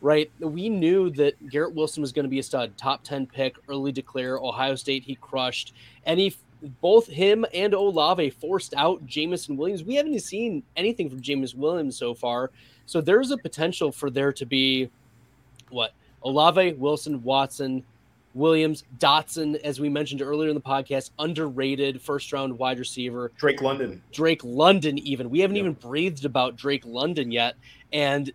right? We knew that Garrett Wilson was going to be a stud, top 10 pick, early declare. Ohio State, he crushed. And he, both him and Olave forced out Jameson Williams. We haven't seen anything from Jameson Williams so far. So there's a potential for there to be what? Olave, Wilson, Watson, Williams, Dotson, as we mentioned earlier in the podcast, underrated first round wide receiver. Drake London. Drake London, even. We haven't yep. even breathed about Drake London yet. And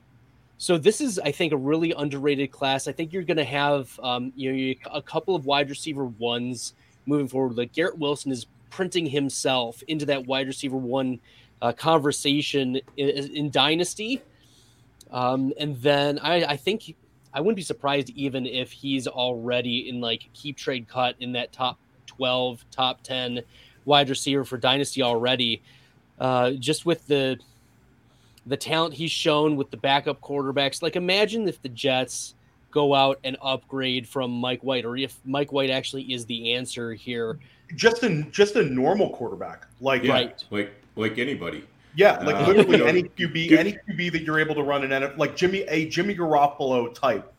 so this is, I think, a really underrated class. I think you're going to have, um, you know, a couple of wide receiver ones moving forward. Like Garrett Wilson is printing himself into that wide receiver one uh, conversation in, in Dynasty. Um, and then I, I think I wouldn't be surprised even if he's already in like keep trade cut in that top 12, top 10 wide receiver for Dynasty already. Uh, just with the the talent he's shown with the backup quarterbacks. Like imagine if the Jets go out and upgrade from Mike White, or if Mike White actually is the answer here. Just a just a normal quarterback, like yeah, right, like like anybody. Yeah, like uh, literally you know, any QB, dude, any QB that you're able to run an NFL, like Jimmy, a Jimmy Garoppolo type,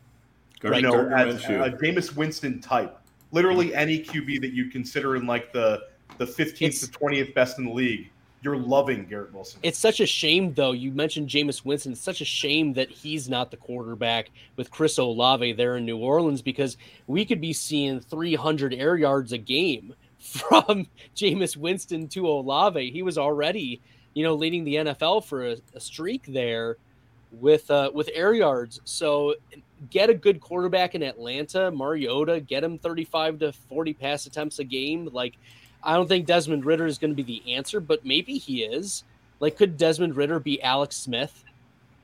Gardner, you know, as a Jameis Winston type. Literally any QB that you consider in like the the 15th to 20th best in the league. You're loving Garrett Wilson. It's such a shame, though. You mentioned Jameis Winston. It's such a shame that he's not the quarterback with Chris Olave there in New Orleans because we could be seeing 300 air yards a game from Jameis Winston to Olave. He was already you know, leading the NFL for a, a streak there with uh, with air yards. So get a good quarterback in Atlanta, Mariota, get him 35 to 40 pass attempts a game. Like I don't think Desmond Ridder is going to be the answer, but maybe he is. Like could Desmond Ridder be Alex Smith?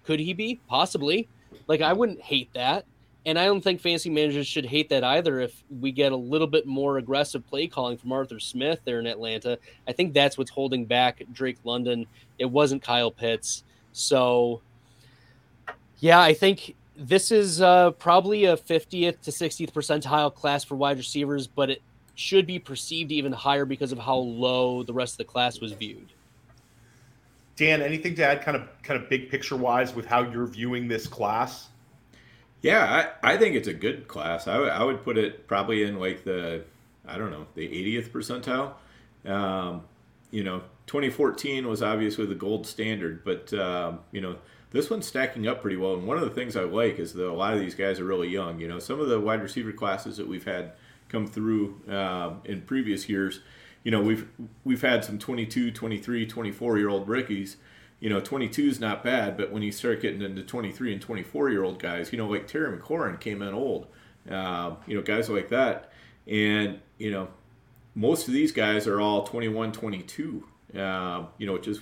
Could he be? Possibly. Like I wouldn't hate that. And I don't think fantasy managers should hate that either if we get a little bit more aggressive play calling from Arthur Smith there in Atlanta. I think that's what's holding back Drake London. It wasn't Kyle Pitts. So, yeah, I think this is uh, probably a 50th to 60th percentile class for wide receivers, but it should be perceived even higher because of how low the rest of the class was viewed. Dan, anything to add kind of kind of big picture wise with how you're viewing this class? Yeah, I, I think it's a good class. I, w- I would put it probably in like the, I don't know, the 80th percentile. Um, you know, 2014 was obviously the gold standard, but, um, you know, this one's stacking up pretty well. And one of the things I like is that a lot of these guys are really young. You know, some of the wide receiver classes that we've had come through um, in previous years, you know, we've we've had some 22, 23, 24 year old rookies you know, 22 is not bad, but when you start getting into 23 and 24 year old guys, you know, like Terry McLaurin came in old, uh, you know, guys like that. And, you know, most of these guys are all 21, 22, uh, you know, which is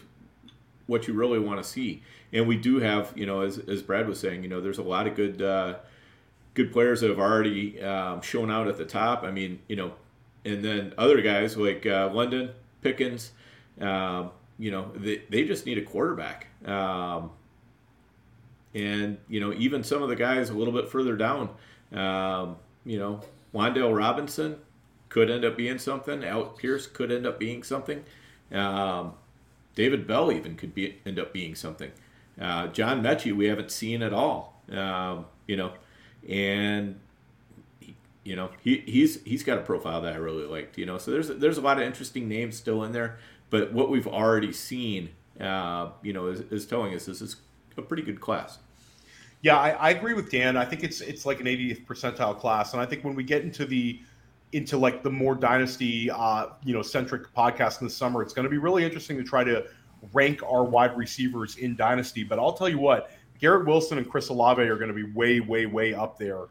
what you really want to see. And we do have, you know, as, as Brad was saying, you know, there's a lot of good, uh, good players that have already um, shown out at the top. I mean, you know, and then other guys like uh, London, Pickens, um, you know, they, they just need a quarterback. Um, and, you know, even some of the guys a little bit further down, um, you know, Wan'Dale Robinson could end up being something. Alec Pierce could end up being something. Um, David Bell even could be end up being something. Uh, John Metchie we haven't seen at all. Um, you know, and you know he, he's he's got a profile that I really liked. You know, so there's there's a lot of interesting names still in there, but what we've already seen, uh, you know, is, is telling us this is a pretty good class. Yeah, I, I, agree with Dan. I think it's it's like an 80th percentile class, and I think when we get into the into like the more dynasty, uh, you know, centric podcast in the summer, it's going to be really interesting to try to rank our wide receivers in dynasty. But I'll tell you what, Garrett Wilson and Chris Olave are going to be way, way, way up there.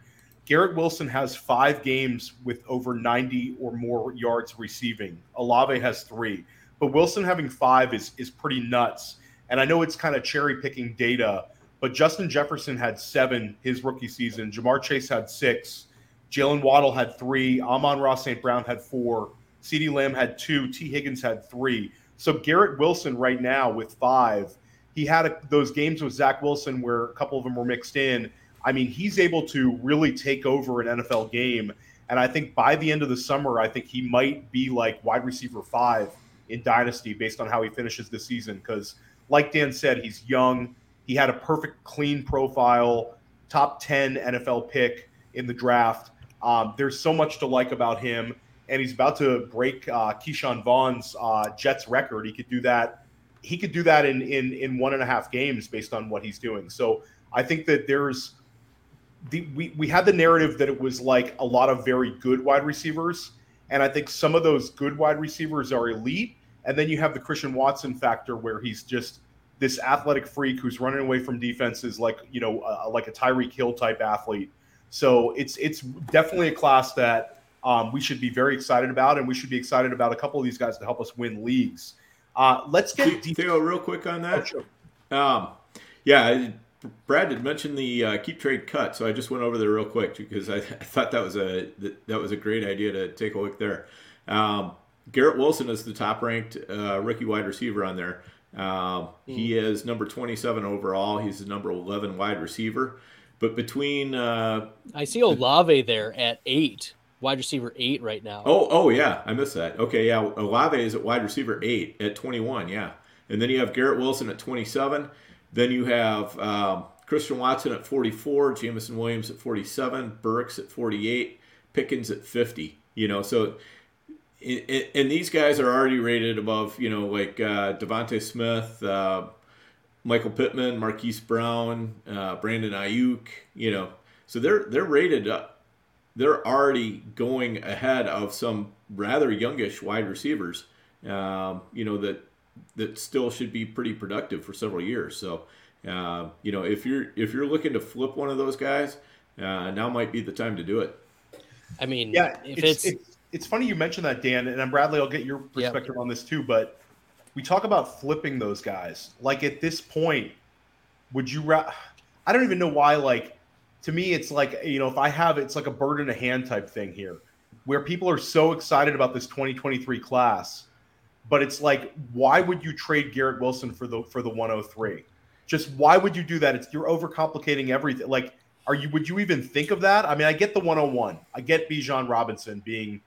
Garrett Wilson has five games with over 90 or more yards receiving. Olave has three, but Wilson having five is is pretty nuts. And I know it's kind of cherry picking data, but Justin Jefferson had seven his rookie season. Ja'Marr Chase had six. Jalen Waddle had three. Amon-Ra St. Brown had four. CeeDee Lamb had two. Tee Higgins had three. So Garrett Wilson right now with five. He had a, those games with Zach Wilson where a couple of them were mixed in. I mean, he's able to really take over an NFL game. And I think by the end of the summer, I think he might be like wide receiver five in Dynasty based on how he finishes this season. Because, like Dan said, he's young. He had a perfect, clean profile, top 10 NFL pick in the draft. Um, there's so much to like about him, and he's about to break uh, Ke'Shawn Vaughn's uh, Jets record. He could do that. He could do that in, in in one and a half games based on what he's doing. So I think that there's the we we had the narrative that it was like a lot of very good wide receivers, and I think some of those good wide receivers are elite, and then you have the Christian Watson factor where he's just this athletic freak who's running away from defenses like you know uh, like a Tyreek Hill type athlete so it's it's definitely a class that um, we should be very excited about, and we should be excited about a couple of these guys to help us win leagues. Uh, let's get Theo real quick on that. Oh, sure. um, yeah, Brad had mentioned the uh, keep trade cut, so I just went over there real quick because I, I thought that was a that, that, was a great idea to take a look there. Um, Garrett Wilson is the top ranked uh, rookie wide receiver on there. Uh, He hmm. is number 27 overall. He's the number 11 wide receiver. But between uh, I see Olave there at eight, wide receiver eight right now. Oh, oh yeah, I missed that. Okay, yeah, Olave is at wide receiver eight at 21. Yeah, and then you have Garrett Wilson at 27. Then you have um, Christian Watson at 44, Jameson Williams at 47, Burks at 48, Pickens at 50. You know, so and these guys are already rated above, you know, like uh, DeVonta Smith, uh, Michael Pittman, Marquise Brown, uh, Brandon Aiyuk, you know, so they're they're rated. They're already going ahead of some rather youngish wide receivers, um, you know that that still should be pretty productive for several years. So, uh, you know, if you're if you're looking to flip one of those guys, uh, now might be the time to do it. I mean, yeah, if it's, it's, it's it's funny you mentioned that, Dan, and Bradley, I'll get your perspective yep. on this too. But we talk about flipping those guys. Like at this point, would you? Ra- I don't even know why. Like to me, it's like you know, if I have, it's like a bird in a hand type thing here, where people are so excited about this 2023 class, but it's like, why would you trade Garrett Wilson for the for the 103? Just why would you do that? It's you're overcomplicating everything. Like, are you? Would you even think of that? I mean, I get the 101. I get Bijan Robinson being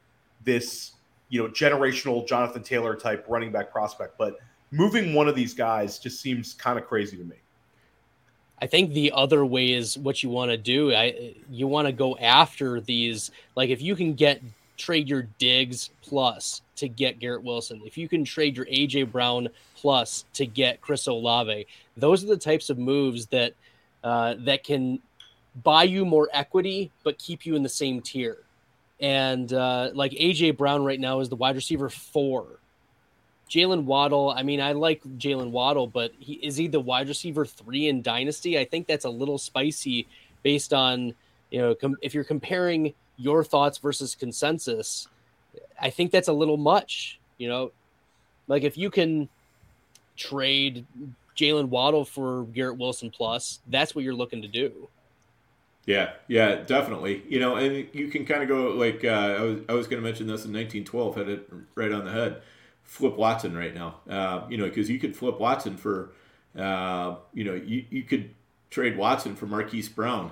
this you know, generational Jonathan Taylor type running back prospect. But moving one of these guys just seems kind of crazy to me. I think the other way is what you want to do. I you want to go after these. Like if you can get trade your Diggs plus to get Garrett Wilson, if you can trade your AJ Brown plus to get Chris Olave, those are the types of moves that uh, that can buy you more equity but keep you in the same tier. And uh, like AJ Brown right now is the wide receiver four. Jalen Waddle, I mean, I like Jalen Waddle, but he is he the wide receiver three in Dynasty? I think that's a little spicy based on, you know, com- if you're comparing your thoughts versus consensus, I think that's a little much, you know. Like if you can trade Jalen Waddle for Garrett Wilson plus, that's what you're looking to do. Yeah, yeah, definitely. You know, and you can kind of go like uh, I was I was going to mention this in 1912, had it right on the head. Flip Watson right now, uh, you know, because you could flip Watson for, uh, you know, you, you could trade Watson for Marquise Brown,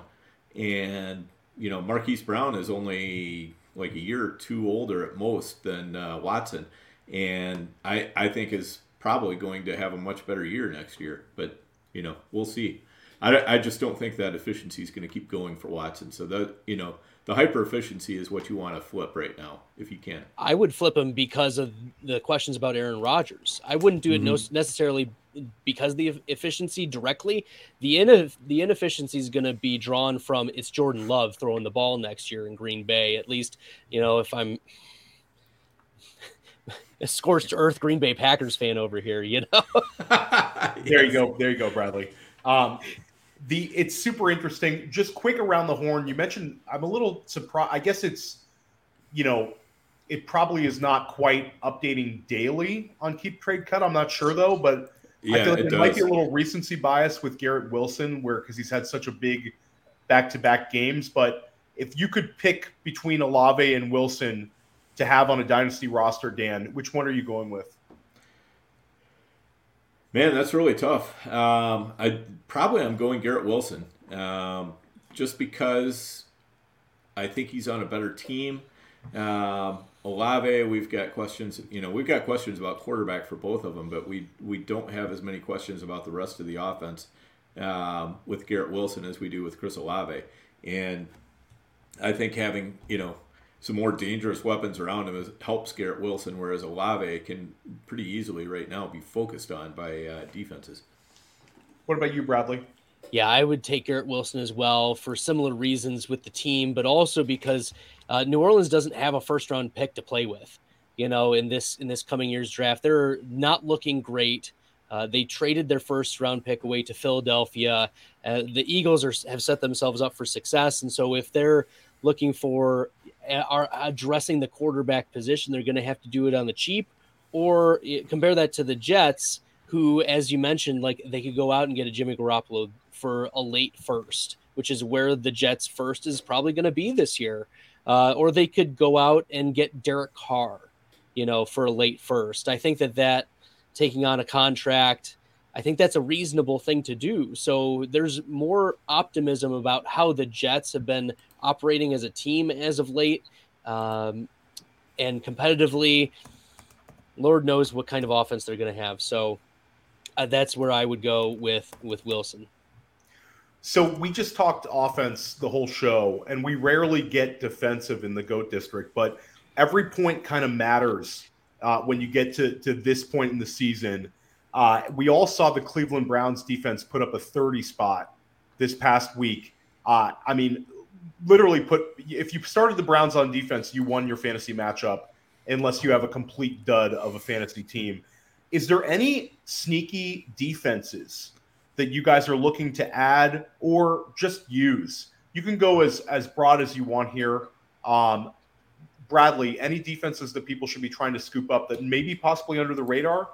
and you know, Marquise Brown is only like a year or two older at most than uh, Watson, and I I think is probably going to have a much better year next year. But you know, we'll see. I, I just don't think that efficiency is going to keep going for Watson. So that you know, the hyper efficiency is what you want to flip right now if you can. I would flip him because of the questions about Aaron Rodgers. I wouldn't do it mm-hmm. necessarily because the efficiency directly. The in, the inefficiency is going to be drawn from it's Jordan Love throwing the ball next year in Green Bay. At least you know if I'm a scorched earth Green Bay Packers fan over here, you know. there you go. There you go, Bradley. Um, the it's super interesting. Just quick around the horn. You mentioned I'm a little surprised. I guess it's you know it probably is not quite updating daily on keep trade cut. I'm not sure though, but yeah, I feel like it, might be a little recency bias with Garrett Wilson, where because he's had such a big back to back games. But if you could pick between Olave and Wilson to have on a dynasty roster, Dan, which one are you going with? Man, that's really tough. Um, I probably I'm going Garrett Wilson, um, just because I think he's on a better team. Um, Olave, we've got questions. You know, we've got questions about quarterback for both of them, but we we don't have as many questions about the rest of the offense um, with Garrett Wilson as we do with Chris Olave. And I think having you know some more dangerous weapons around him helps Garrett Wilson, whereas Olave can pretty easily right now be focused on by uh, defenses. What about you, Bradley? Yeah, I would take Garrett Wilson as well for similar reasons with the team, but also because uh, New Orleans doesn't have a first round pick to play with. You know, in this in this coming year's draft, they're not looking great. Uh, they traded their first round pick away to Philadelphia. Uh, the Eagles are, have set themselves up for success, and so if they're looking for are addressing the quarterback position, they're going to have to do it on the cheap. Or compare that to the Jets, who, as you mentioned, like they could go out and get a Jimmy Garoppolo for a late first, which is where the Jets' first is probably going to be this year. Uh, or they could go out and get Derek Carr, you know, for a late first. I think that that taking on a contract, I think that's a reasonable thing to do. So there's more optimism about how the Jets have been operating as a team as of late. Um, and competitively, Lord knows what kind of offense they're going to have. So uh, that's where I would go with with Wilson. So we just talked offense the whole show, and we rarely get defensive in the GOAT district, but every point kind of matters uh, when you get to, to this point in the season. Uh, we all saw the Cleveland Browns defense put up a 30 spot this past week. Uh, I mean, literally put if you started the Browns on defense, you won your fantasy matchup unless you have a complete dud of a fantasy team. Is there any sneaky defenses that you guys are looking to add or just use? You can go as as broad as you want here. Um, Bradley, any defenses that people should be trying to scoop up that maybe possibly under the radar?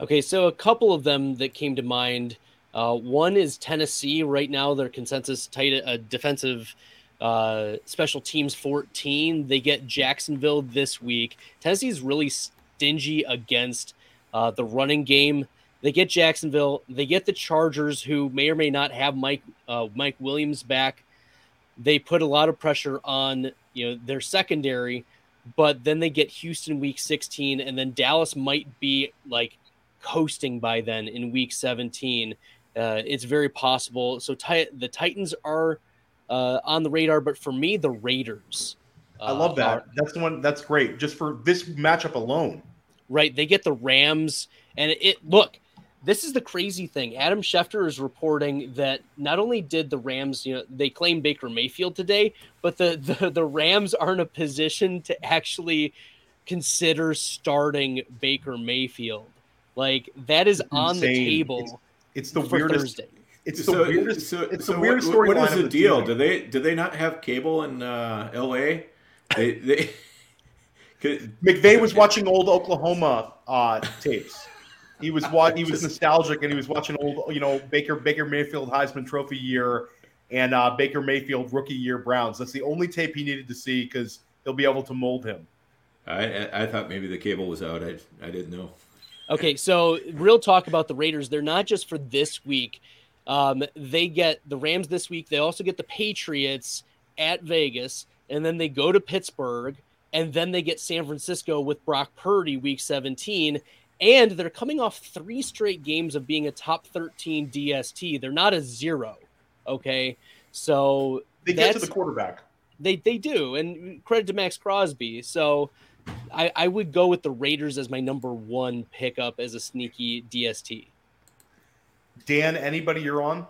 Okay, so a couple of them that came to mind uh, one is Tennessee right now. Their consensus tight uh, defensive uh, special teams 14. They get Jacksonville this week. Tennessee is really stingy against uh, the running game. They get Jacksonville. They get the Chargers, who may or may not have Mike uh, Mike Williams back. They put a lot of pressure on you know their secondary, but then they get Houston week 16, and then Dallas might be like coasting by then in week 17 uh, it's very possible. So the Titans are uh, on the radar, but for me, the Raiders. Uh, I love that. Are, that's the one. That's great. Just for this matchup alone. Right. They get the Rams, and it, it look. This is the crazy thing. Adam Schefter is reporting that not only did the Rams, you know, they claim Baker Mayfield today, but the the, the Rams are in a position to actually consider starting Baker Mayfield. Like that is on the table. It's, it's the weirdest. Thursday. It's the so, weirdest. So, it's so the weirdest story. What is the, the deal? Do they do they not have cable in uh, L.A.? They, they McVay was watching old Oklahoma uh, tapes. He was wa- he was nostalgic and he was watching old, you know, Baker Baker Mayfield Heisman Trophy year and uh, Baker Mayfield rookie year Browns. That's the only tape he needed to see because he'll be able to mold him. I I thought maybe the cable was out. I I didn't know. Okay, so real talk about the Raiders. They're not just for this week. Um, they get the Rams this week. They also get the Patriots at Vegas, and then they go to Pittsburgh, and then they get San Francisco with Brock Purdy week 17. And they're coming off three straight games of being a top 13 DST. They're not a zero. Okay. So they get to the quarterback. They they do, and credit to Maxx Crosby. So I, I would go with the Raiders as my number one pickup as a sneaky DST. Dan, anybody you're on?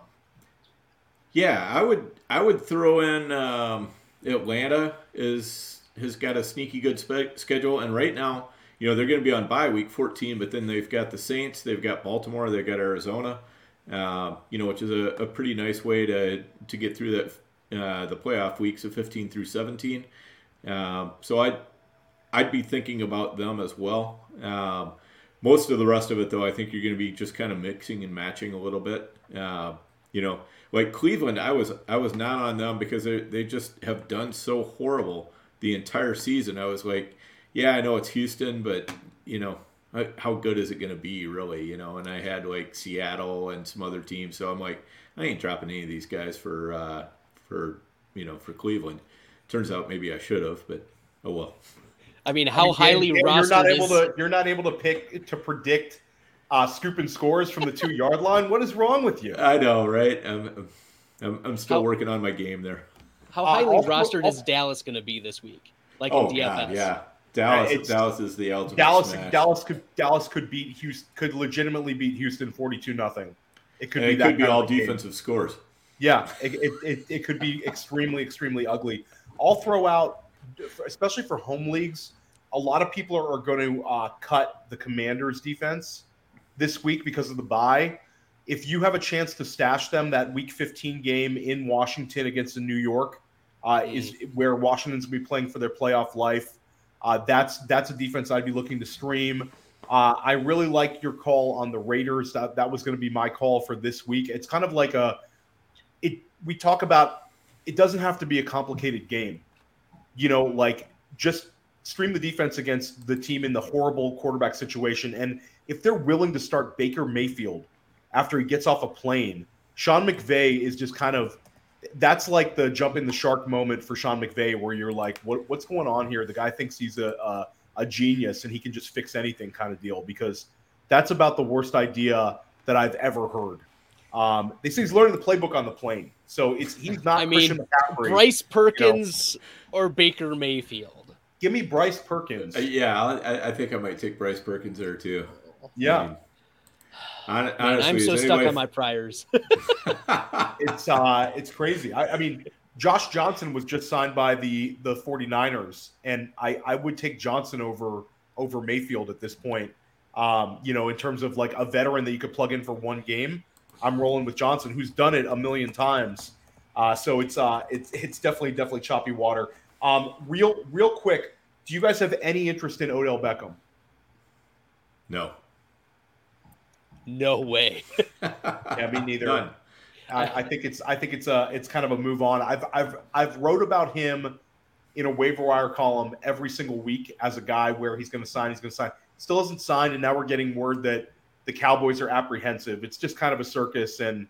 Yeah, I would I would throw in um, Atlanta is has got a sneaky good spe- schedule, and right now, you know, they're going to be on bye week 14, but then they've got the Saints, they've got Baltimore, they've got Arizona, uh, you know, which is a, a, pretty nice way to to get through that uh, the playoff weeks of 15 through 17. Um, so I'd I'd be thinking about them as well. Um, most of the rest of it, though, I think you're going to be just kind of mixing and matching a little bit. Uh, you know, like Cleveland, I was I was not on them because they they just have done so horrible the entire season. I was like, yeah, I know it's Houston, but you know, how good is it going to be really? You know, and I had like Seattle and some other teams, so I'm like, I ain't dropping any of these guys for uh, for you know for Cleveland. Turns out maybe I should have, but oh well. I mean, how I mean, highly you're not able is... to you're not able to pick to predict uh, scooping scores from the two yard line. What is wrong with you? I know, right? I'm I'm, I'm still how, working on my game there. How highly uh, rostered is Dallas going to be this week? Like oh, in DFS? God, yeah. Dallas, Dallas is the ultimate. Dallas, smash. Dallas could Dallas could beat Houston, could legitimately beat Houston forty-two nothing. It could and be it could be all defensive game. scores. Yeah, it, it, it, it, could be extremely extremely ugly. I'll throw out, especially for home leagues. A lot of people are, going to uh, cut the Commanders' defense this week because of the bye. If you have a chance to stash them, that Week 15 game in Washington against the New York uh, is where Washington's going to be playing for their playoff life. Uh, that's that's a defense I'd be looking to stream. Uh, I really like your call on the Raiders. That that was going to be my call for this week. It's kind of like a it. We talk about it doesn't have to be a complicated game. You know, like just stream the defense against the team in the horrible quarterback situation, and if they're willing to start Baker Mayfield after he gets off a plane, Sean McVay is just kind of that's like the jump in the shark moment for Sean McVay, where you're like, what, what's going on here? The guy thinks he's a, a, a genius and he can just fix anything, kind of deal. Because that's about the worst idea that I've ever heard. Um, they say he's learning the playbook on the plane, so it's he's not. I mean, Bryce Perkins you know? or Baker Mayfield. Give me Bryce Perkins. Uh, yeah, I, I, think I might take Bryce Perkins there too. Yeah. I mean, Honestly, Man, I'm so stuck on my priors. it's uh, it's crazy. I, I, mean, Josh Johnson was just signed by the the 49ers, and I I would take Johnson over over Mayfield at this point. Um, you know, in terms of like a veteran that you could plug in for one game, I'm rolling with Johnson, who's done it a million times. Uh, so it's uh, it's it's definitely definitely choppy water. Um, real real quick, do you guys have any interest in Odell Beckham? No. No way. yeah, me neither. None. I, I, think it's I think it's a it's kind of a move on. I've I've I've wrote about him in a waiver wire column every single week as a guy where he's going to sign. He's going to sign. Still hasn't signed, and now we're getting word that the Cowboys are apprehensive. It's just kind of a circus, and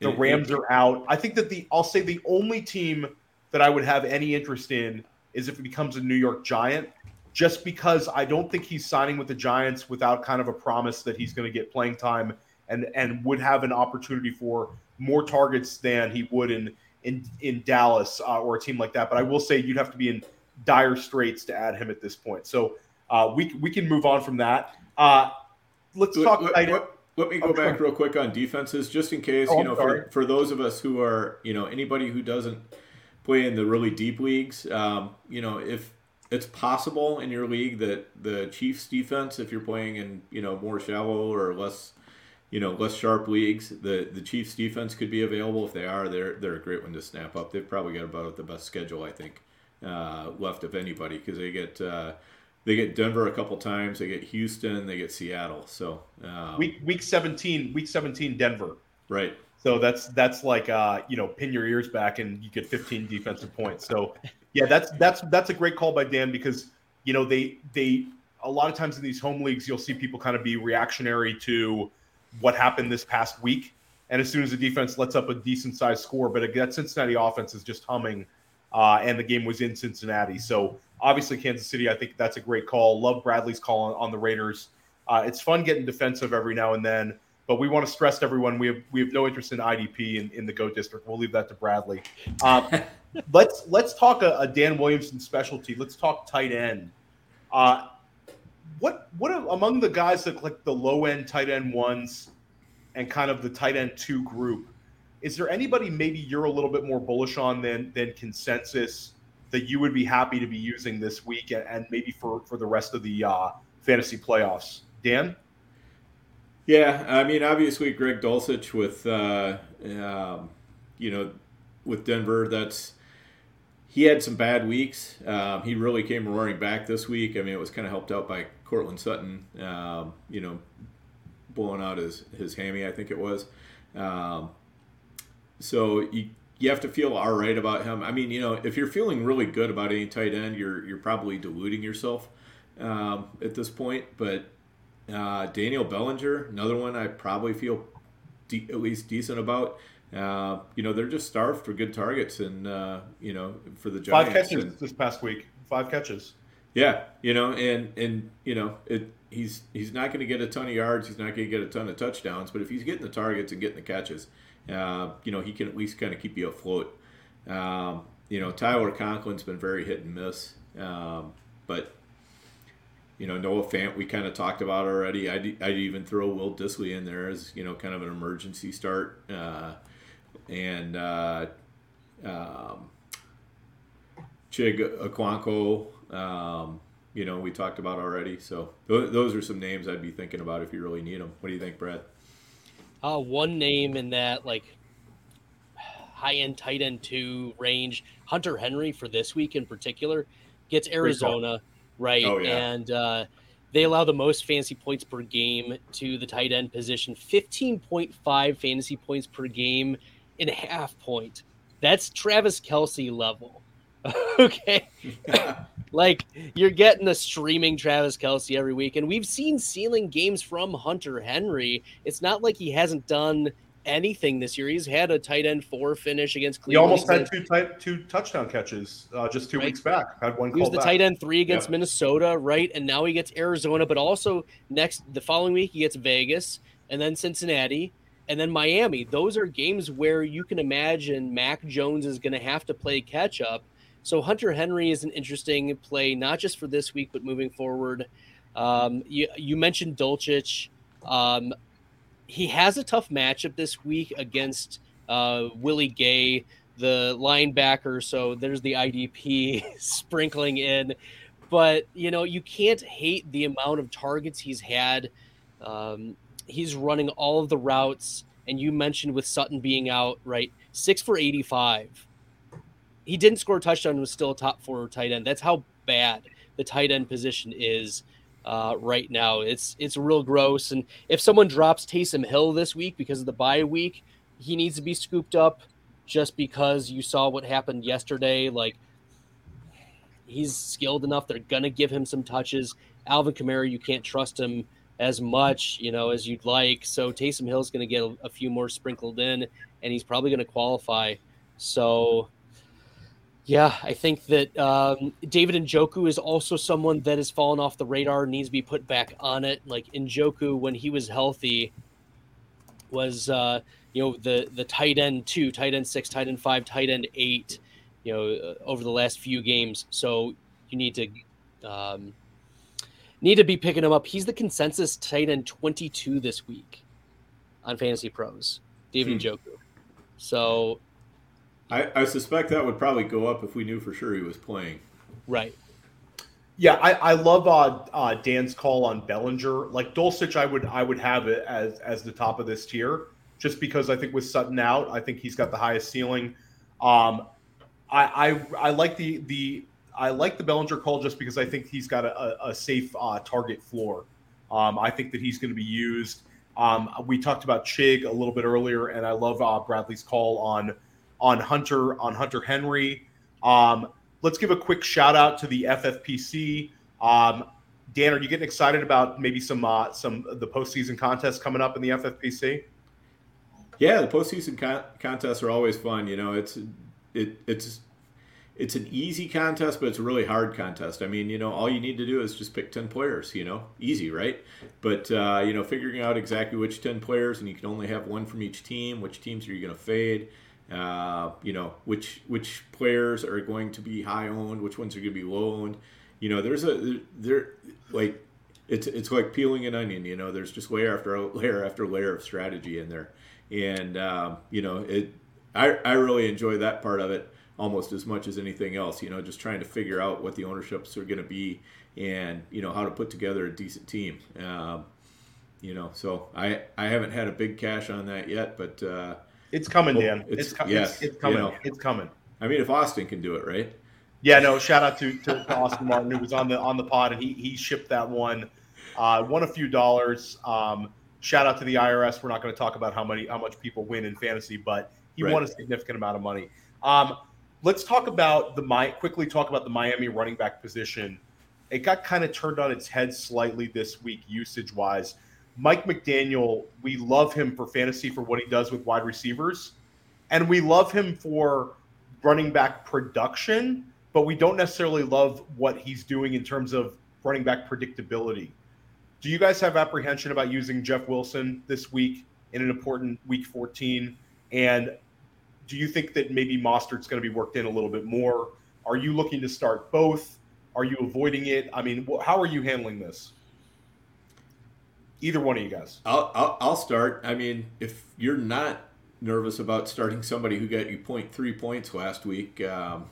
the Rams are out. I think that the I'll say the only team that I would have any interest in is if it becomes a New York Giant just because I don't think he's signing with the Giants without kind of a promise that he's going to get playing time and and would have an opportunity for more targets than he would in in in Dallas uh, or a team like that. But I will say you'd have to be in dire straits to add him at this point. So uh, we we can move on from that. Uh, let's talk. Let, let, let me go back real quick on defenses, just in case oh, you know for, for those of us who are you know anybody who doesn't play in the really deep leagues. Um, you know if it's possible in your league that the Chiefs defense, if you're playing in you know more shallow or less, you know less sharp leagues, the the Chiefs defense could be available. If they are, they're they're a great one to snap up. They've probably got about the best schedule I think uh, left of anybody because they get. Uh, they get Denver a couple times. They get Houston. They get Seattle. So um, week week seventeen, week seventeen, Denver. Right. So that's that's like uh, you know pin your ears back and you get 15 defensive points. So yeah, that's that's that's a great call by Dan because you know they they a lot of times in these home leagues you'll see people kind of be reactionary to what happened this past week, and as soon as the defense lets up a decent sized score, but that Cincinnati offense is just humming. uh, and the game was in Cincinnati. So obviously, Kansas City, I think that's a great call. Love Bradley's call on, on the Raiders. Uh, it's fun getting defensive every now and then, but we want to stress to everyone we have we have no interest in IDP in, in the Go District. We'll leave that to Bradley. Uh, let's let's talk a, a, Dan Williamson specialty. Let's talk tight end. Uh, what what among the guys that like the low end tight end ones and kind of the tight end two group? Is there anybody maybe you're a little bit more bullish on than than consensus that you would be happy to be using this week and, and maybe for for the rest of the uh, fantasy playoffs? Dan. Yeah, I mean, obviously Greg Dulcich with uh, um, you know with Denver. That's he had some bad weeks. Um, he really came roaring back this week. I mean, it was kind of helped out by Courtland Sutton. Um, you know, blowing out his his hammy, I think it was. Um, so you you have to feel all right about him. I mean, you know, if you're feeling really good about any tight end, you're you're probably deluding yourself um, at this point. But uh, Daniel Bellinger, another one I probably feel de- at least decent about. Uh, you know, they're just starved for good targets, and uh, you know, for the Giants. Five catches and, this past week. Five catches. Yeah, you know, and and you know, it he's he's not going to get a ton of yards. He's not going to get a ton of touchdowns, but if he's getting the targets and getting the catches, uh, you know, he can at least kind of keep you afloat. Um, you know, Tyler Conklin's been very hit and miss, um, but you know, Noah Fant we kind of talked about already. I'd, I'd even throw Will Dissly in there as you know, kind of an emergency start, uh, and uh, um, Chig Okonkwo. Um, you know, we talked about already. So th- those are some names I'd be thinking about if you really need them. What do you think, Brad? Uh, one name in that like high end tight end two range, Hunter Henry for this week in particular, gets Arizona right, oh, yeah. and uh, they allow the most fantasy points per game to the tight end position, fifteen point five fantasy points per game in a half point. That's Travis Kelce level. okay. like you're getting the streaming Travis Kelce every week. And we've seen ceiling games from Hunter Henry. It's not like he hasn't done anything this year. He's had a tight end four finish against Cleveland. He almost had two tight, two touchdown catches uh, just two right. weeks back. Had one. He was the back. tight end three against yep. Minnesota, right? And now he gets Arizona, but also next the following week he gets Vegas and then Cincinnati and then Miami. Those are games where you can imagine Mac Jones is going to have to play catch up so Hunter Henry is an interesting play, not just for this week, but moving forward. Um, you, you, mentioned Dulcich. Um, he has a tough matchup this week against uh, Willie Gay, the linebacker. So there's the IDP sprinkling in. But, you know, you can't hate the amount of targets he's had. Um, he's running all of the routes. And you mentioned with Sutton being out, right? Six for 85 he didn't score a touchdown was still a top four tight end. That's how bad the tight end position is uh, right now. It's it's real gross. And if someone drops Taysom Hill this week because of the bye week, he needs to be scooped up just because you saw what happened yesterday. Like he's skilled enough. They're gonna give him some touches. Alvin Kamara, you can't trust him as much, you know, as you'd like. So Taysom Hill's gonna get a, a few more sprinkled in, and he's probably gonna qualify. So yeah, I think that um, David Njoku is also someone that has fallen off the radar, needs to be put back on it. Like Njoku, when he was healthy, was uh, you know the the tight end two, tight end six, tight end five, tight end eight, you know, uh, over the last few games. So you need to um, need to be picking him up. He's the consensus tight end twenty two this week on Fantasy Pros, David hmm. Njoku. So I, I suspect that would probably go up if we knew for sure he was playing. Right. Yeah, I, I love uh, uh, Dan's call on Bellinger. Like Dulcich, I would I would have it as as the top of this tier, just because I think with Sutton out, I think he's got the highest ceiling. Um, I, I I like the the I like the Bellinger call just because I think he's got a, a safe uh, target floor. Um, I think that he's going to be used. Um, we talked about Chig a little bit earlier, and I love uh, Bradley's call on on Hunter on Hunter Henry. Um, let's give a quick shout out to the FFPC. Um, Dan, are you getting excited about maybe some uh, some the postseason contests coming up in the FFPC? Yeah, the postseason con- contests are always fun. You know, it's it it's it's an easy contest, but it's a really hard contest. I mean, you know, all you need to do is just pick 10 players, you know, easy, right? But, uh, you know, figuring out exactly which 10 players, and you can only have one from each team, which teams are you going to fade, uh, you know, which which players are going to be high owned, which ones are going to be low owned. You know, there's a, there, like, it's, it's like peeling an onion, you know, there's just layer after layer after layer of strategy in there. And, um, you know, it, I, I really enjoy that part of it almost as much as anything else. You know, just trying to figure out what the ownerships are going to be and you know how to put together a decent team. Um, you know, so I I haven't had a big cash on that yet, but uh, it's coming, Dan. It's, it's, com- yes, it's, it's coming. you know. it's coming. I mean, if Austin can do it, right? Yeah, no. Shout out to, to, to Austin Martin who was on the on the pod and he he shipped that one. Uh, won a few dollars. Um, shout out to the IRS. We're not going to talk about how many how much people win in fantasy, but he Right. won a significant amount of money. Um, let's talk about the Mi- quickly talk about the Miami running back position. It got kind of turned on its head slightly this week, usage wise. Mike McDaniel, we love him for fantasy for what he does with wide receivers, and we love him for running back production, but we don't necessarily love what he's doing in terms of running back predictability. Do you guys have apprehension about using Jeff Wilson this week in an important week 14? And do you think that maybe Mostert's going to be worked in a little bit more? Are you looking to start both? Are you avoiding it? I mean, how are you handling this? Either one of you guys. I'll, I'll I'll start. I mean, if you're not nervous about starting somebody who got you three points last week, um,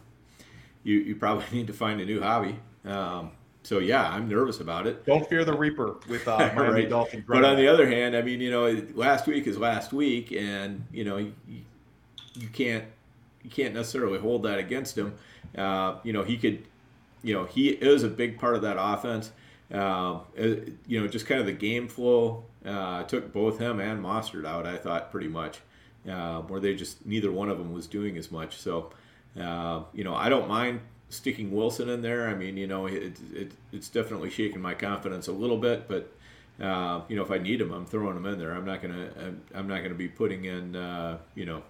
you you probably need to find a new hobby. Um, so yeah, I'm nervous about it. Don't fear the Reaper with uh, Miami Right. Dolphins. But on the other hand, I mean, you know, last week is last week, and you know, you, you can't you can't necessarily hold that against him. Uh, you know, he could, you know, he is a big part of that offense. Um, you know, just kind of the game flow uh, took both him and Mostert out. I thought pretty much, uh, where they just neither one of them was doing as much. So, uh, you know, I don't mind sticking Wilson in there. I mean, you know, it, it, it's definitely shaking my confidence a little bit, but uh, you know, if I need him, I'm throwing him in there. I'm not gonna, I'm, I'm not gonna be putting in, uh, you know,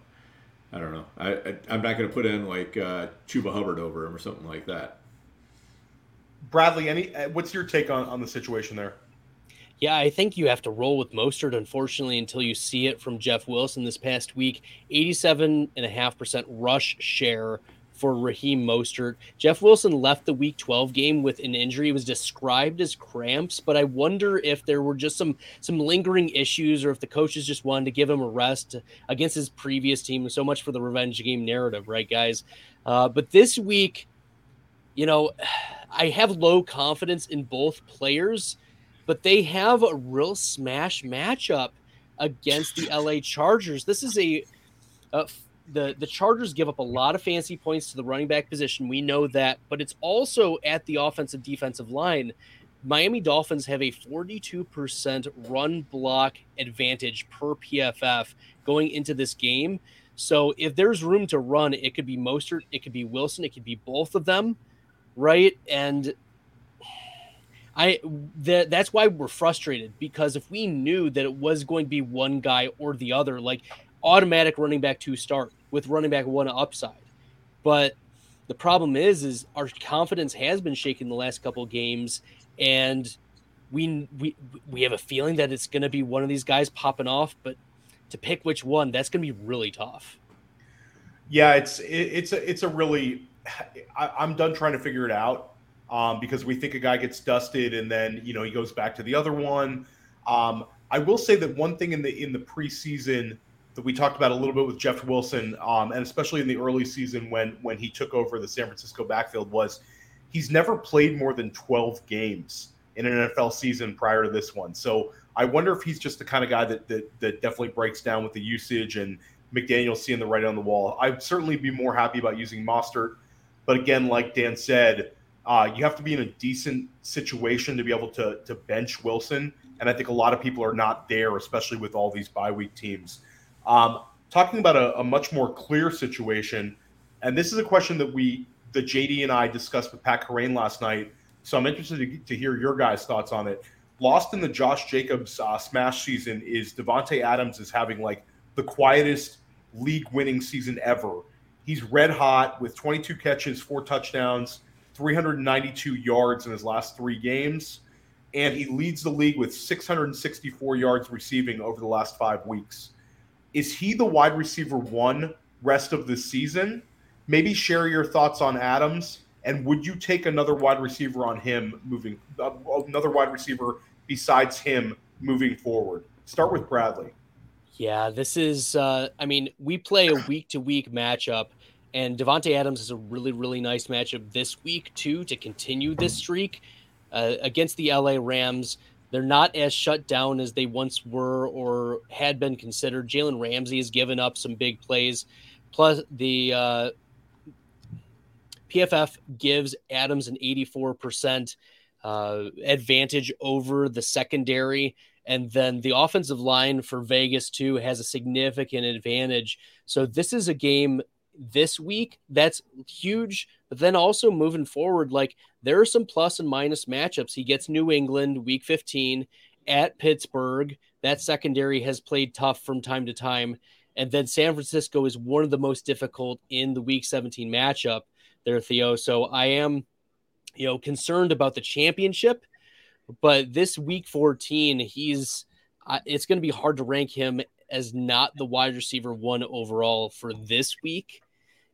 I don't know. I, I I'm not gonna put in like uh, Chuba Hubbard over him or something like that. Bradley, any uh, what's your take on, on the situation there? Yeah, I think you have to roll with Mostert, unfortunately, until you see it from Jeff Wilson this past week. 87.5% rush share for Raheem Mostert. Jeff Wilson left the week 12 game with an injury. It was described as cramps, but I wonder if there were just some some lingering issues or if the coaches just wanted to give him a rest against his previous team. So much for the revenge game narrative, right, guys? Uh, but this week, you know, I have low confidence in both players but they have a real smash matchup against the LA Chargers. This is a uh, the the Chargers give up a lot of fancy points to the running back position. We know that, but it's also at the offensive defensive line. Miami Dolphins have a 42% run block advantage per PFF going into this game. So if there's room to run, it could be Mostert, it could be Wilson, it could be both of them, right? And I that that's why we're frustrated because if we knew that it was going to be one guy or the other, like automatic running back two start with running back one upside. But the problem is, is our confidence has been shaken the last couple games, and we we we have a feeling that it's going to be one of these guys popping off. But to pick which one, that's going to be really tough. Yeah, it's it, it's a it's a really. I, I'm done trying to figure it out um, because we think a guy gets dusted and then you know he goes back to the other one. Um, I will say that one thing in the in the preseason that we talked about a little bit with Jeff Wilson, um, and especially in the early season when when he took over the San Francisco backfield, was he's never played more than 12 games in an NFL season prior to this one. So I wonder if he's just the kind of guy that that, that definitely breaks down with the usage and McDaniel seeing the writing on the wall. I'd certainly be more happy about using Mostert, but again, like Dan said, uh, you have to be in a decent situation to be able to to bench Wilson, and I think a lot of people are not there, especially with all these bye week teams. Um, talking about a, a much more clear situation, and this is a question that we, the JD and I discussed with Pat Kerrane last night. So I'm interested to, to hear your guys' thoughts on it. Lost in the Josh Jacobs uh, smash season is Davante Adams is having like the quietest league winning season ever. He's red hot with 22 catches, four touchdowns, 392 yards in his last three games, and he leads the league with 664 yards receiving over the last five weeks. Is he the wide receiver one rest of the season? Maybe share your thoughts on Adams, and would you take another wide receiver on him moving, uh, another wide receiver besides him moving forward? Start with Bradley. Yeah, this is. Uh, I mean, we play a week to week matchup, and Davante Adams is a really, really nice matchup this week too to continue this streak uh, against the LA Rams. They're not as shut down as they once were or had been considered. Jalen Ramsey has given up some big plays. Plus, the uh, PFF gives Adams an 84% uh, advantage over the secondary and then the offensive line for Vegas, too, has a significant advantage. So this is a game this week that's huge. But then also moving forward, like there are some plus and minus matchups. He gets New England week 15 at Pittsburgh. That secondary has played tough from time to time. And then San Francisco is one of the most difficult in the week 17 matchup there, Theo. So I am, you know, concerned about the championship but this week 14, he's uh, it's going to be hard to rank him as not the wide receiver one overall for this week,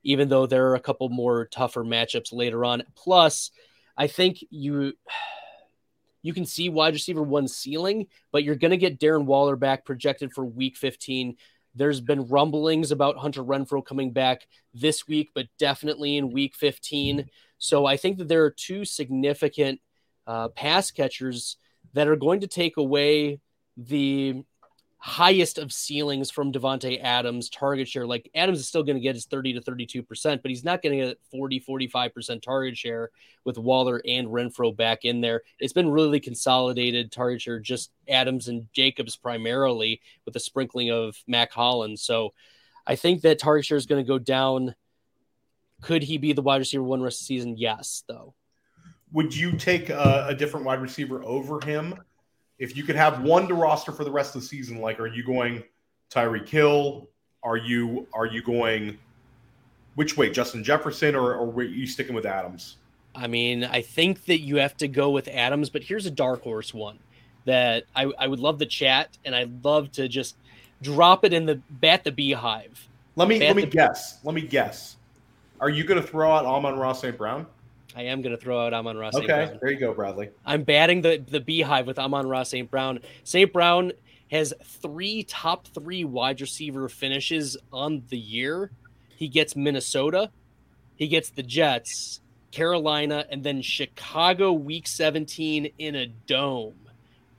even though there are a couple more tougher matchups later on. Plus, I think you you can see wide receiver one ceiling, but you're going to get Darren Waller back projected for week 15. There's been rumblings about Hunter Renfrow coming back this week, but definitely in week 15. So I think that there are two significant uh, pass catchers that are going to take away the highest of ceilings from Davante Adams target share. Like Adams is still going to get his 30 to 32%, but he's not going to get 40, 45% target share with Waller and Renfrow back in there. It's been really consolidated target share, just Adams and Jacobs primarily with a sprinkling of Mack Hollins. So I think that target share is going to go down. Could he be the wide receiver one rest of the season? Yes, though would you take a, a, different wide receiver over him if you could have one to roster for the rest of the season? Like, are you going Tyreek Hill? Are you are you going which way, Justin Jefferson, or, or are you sticking with Adams? I mean, I think that you have to go with Adams, but here's a dark horse one that I, I would love to chat and I'd love to just drop it in the bat the beehive. Let me bat let me guess. Let me guess. Are you going to throw out Amon-Ra St. Brown? I am going to throw out Amon Ross. Okay, Brown. there you go, Bradley. I'm batting the the beehive with Amon-Ra St. Brown. St. Brown has three top three wide receiver finishes on the year. He gets Minnesota, he gets the Jets, Carolina, and then Chicago Week 17 in a dome.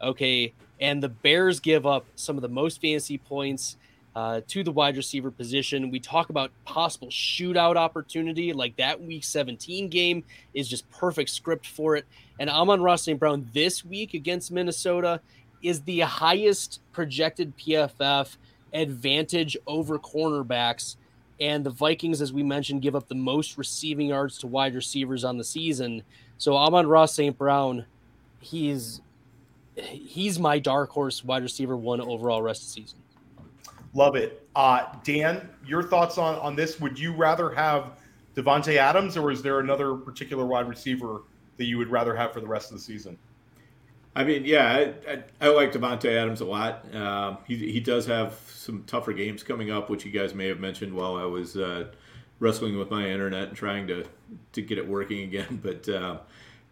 Okay, and the Bears give up some of the most fantasy points uh, to the wide receiver position. We talk about possible shootout opportunity, like that Week 17 game is just perfect script for it. And Amon-Ra St. Brown this week against Minnesota is the highest projected PFF advantage over cornerbacks. And the Vikings, as we mentioned, give up the most receiving yards to wide receivers on the season. So Amon-Ra St. Brown, he's he's my dark horse wide receiver one overall rest of the season. Love it. Uh, Dan, your thoughts on, on this? Would you rather have Davante Adams, or is there another particular wide receiver that you would rather have for the rest of the season? I mean, yeah, I, I, I like Davante Adams a lot. Uh, he, he does have some tougher games coming up, which you guys may have mentioned while I was uh, wrestling with my internet and trying to, to get it working again. But, uh,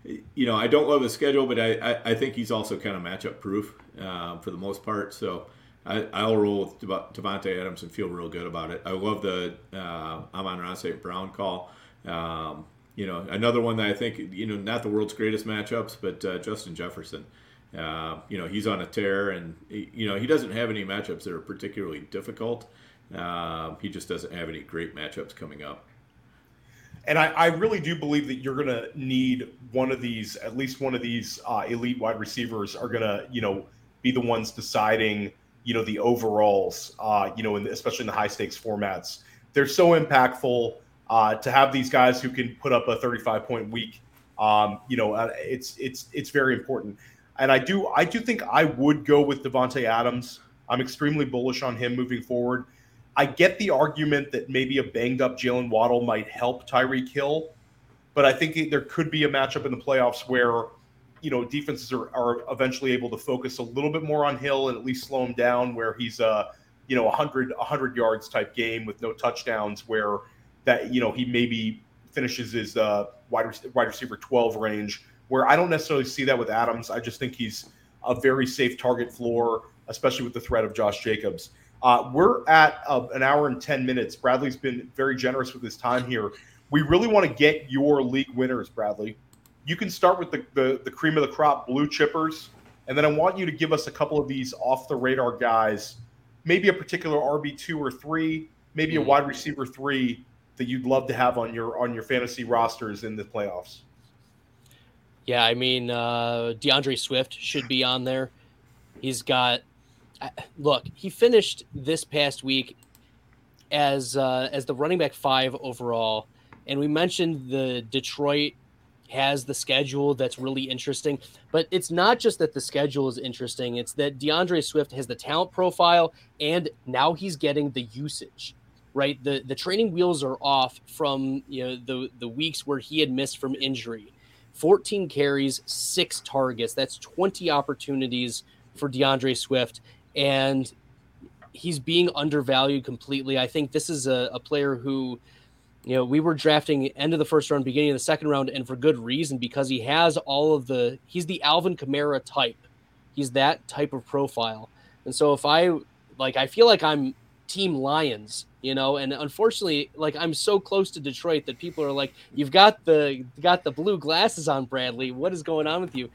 you know, I don't love his schedule, but I, I, I think he's also kind of matchup proof uh, for the most part. So I, I'll roll with Davante Adams and feel real good about it. I love the uh, Amon-Ra St. Brown call. Um, you know, another one that I think, you know, not the world's greatest matchups, but uh, Justin Jefferson. Uh, you know, he's on a tear, and you know he doesn't have any matchups that are particularly difficult. Uh, he just doesn't have any great matchups coming up. And I, I really do believe that you're going to need one of these, at least one of these uh, elite wide receivers, are going to, you know, be the ones deciding you know the overalls, uh, you know, in the, especially in the high stakes formats. They're so impactful uh, to have these guys who can put up a 35 point week. Um, you know, uh, it's it's it's very important. And I do I do think I would go with Davante Adams. I'm extremely bullish on him moving forward. I get the argument that maybe a banged up Jaylen Waddle might help Tyreek Hill, but I think there could be a matchup in the playoffs where you know defenses are, are eventually able to focus a little bit more on Hill and at least slow him down where he's a you know 100 100 yards type game with no touchdowns where that you know he maybe finishes his uh, wide wide receiver 12 range where I don't necessarily see that with Adams. I just think he's a very safe target floor, especially with the threat of Josh Jacobs. Uh, we're at uh, an hour and 10 minutes. Bradley's been very generous with his time here. We really want to get your league winners, Bradley. You can start with the, the, the cream of the crop blue chippers, and then I want you to give us a couple of these off the radar guys, maybe a particular RB2 or three, maybe a hmm. wide receiver three that you'd love to have on your on your fantasy rosters in the playoffs. Yeah, I mean, uh, D'Andre Swift should be on there. He's got look. He finished this past week as uh, as the running back five overall, and we mentioned the Detroit has the schedule that's really interesting. But it's not just that the schedule is interesting; it's that D'Andre Swift has the talent profile, and now he's getting the usage. Right, the the training wheels are off from you know the the weeks where he had missed from injury 14 carries, six targets. That's 20 opportunities for D'Andre Swift. And he's being undervalued completely. I think this is a, a, player who, you know, we were drafting end of the first round, beginning of the second round, and for good reason because he has all of the, he's the Alvin Kamara type. He's that type of profile. And so if I, like, I feel like I'm team Lions you know and unfortunately like i'm so close to detroit that people are like you've got the got the blue glasses on bradley what is going on with you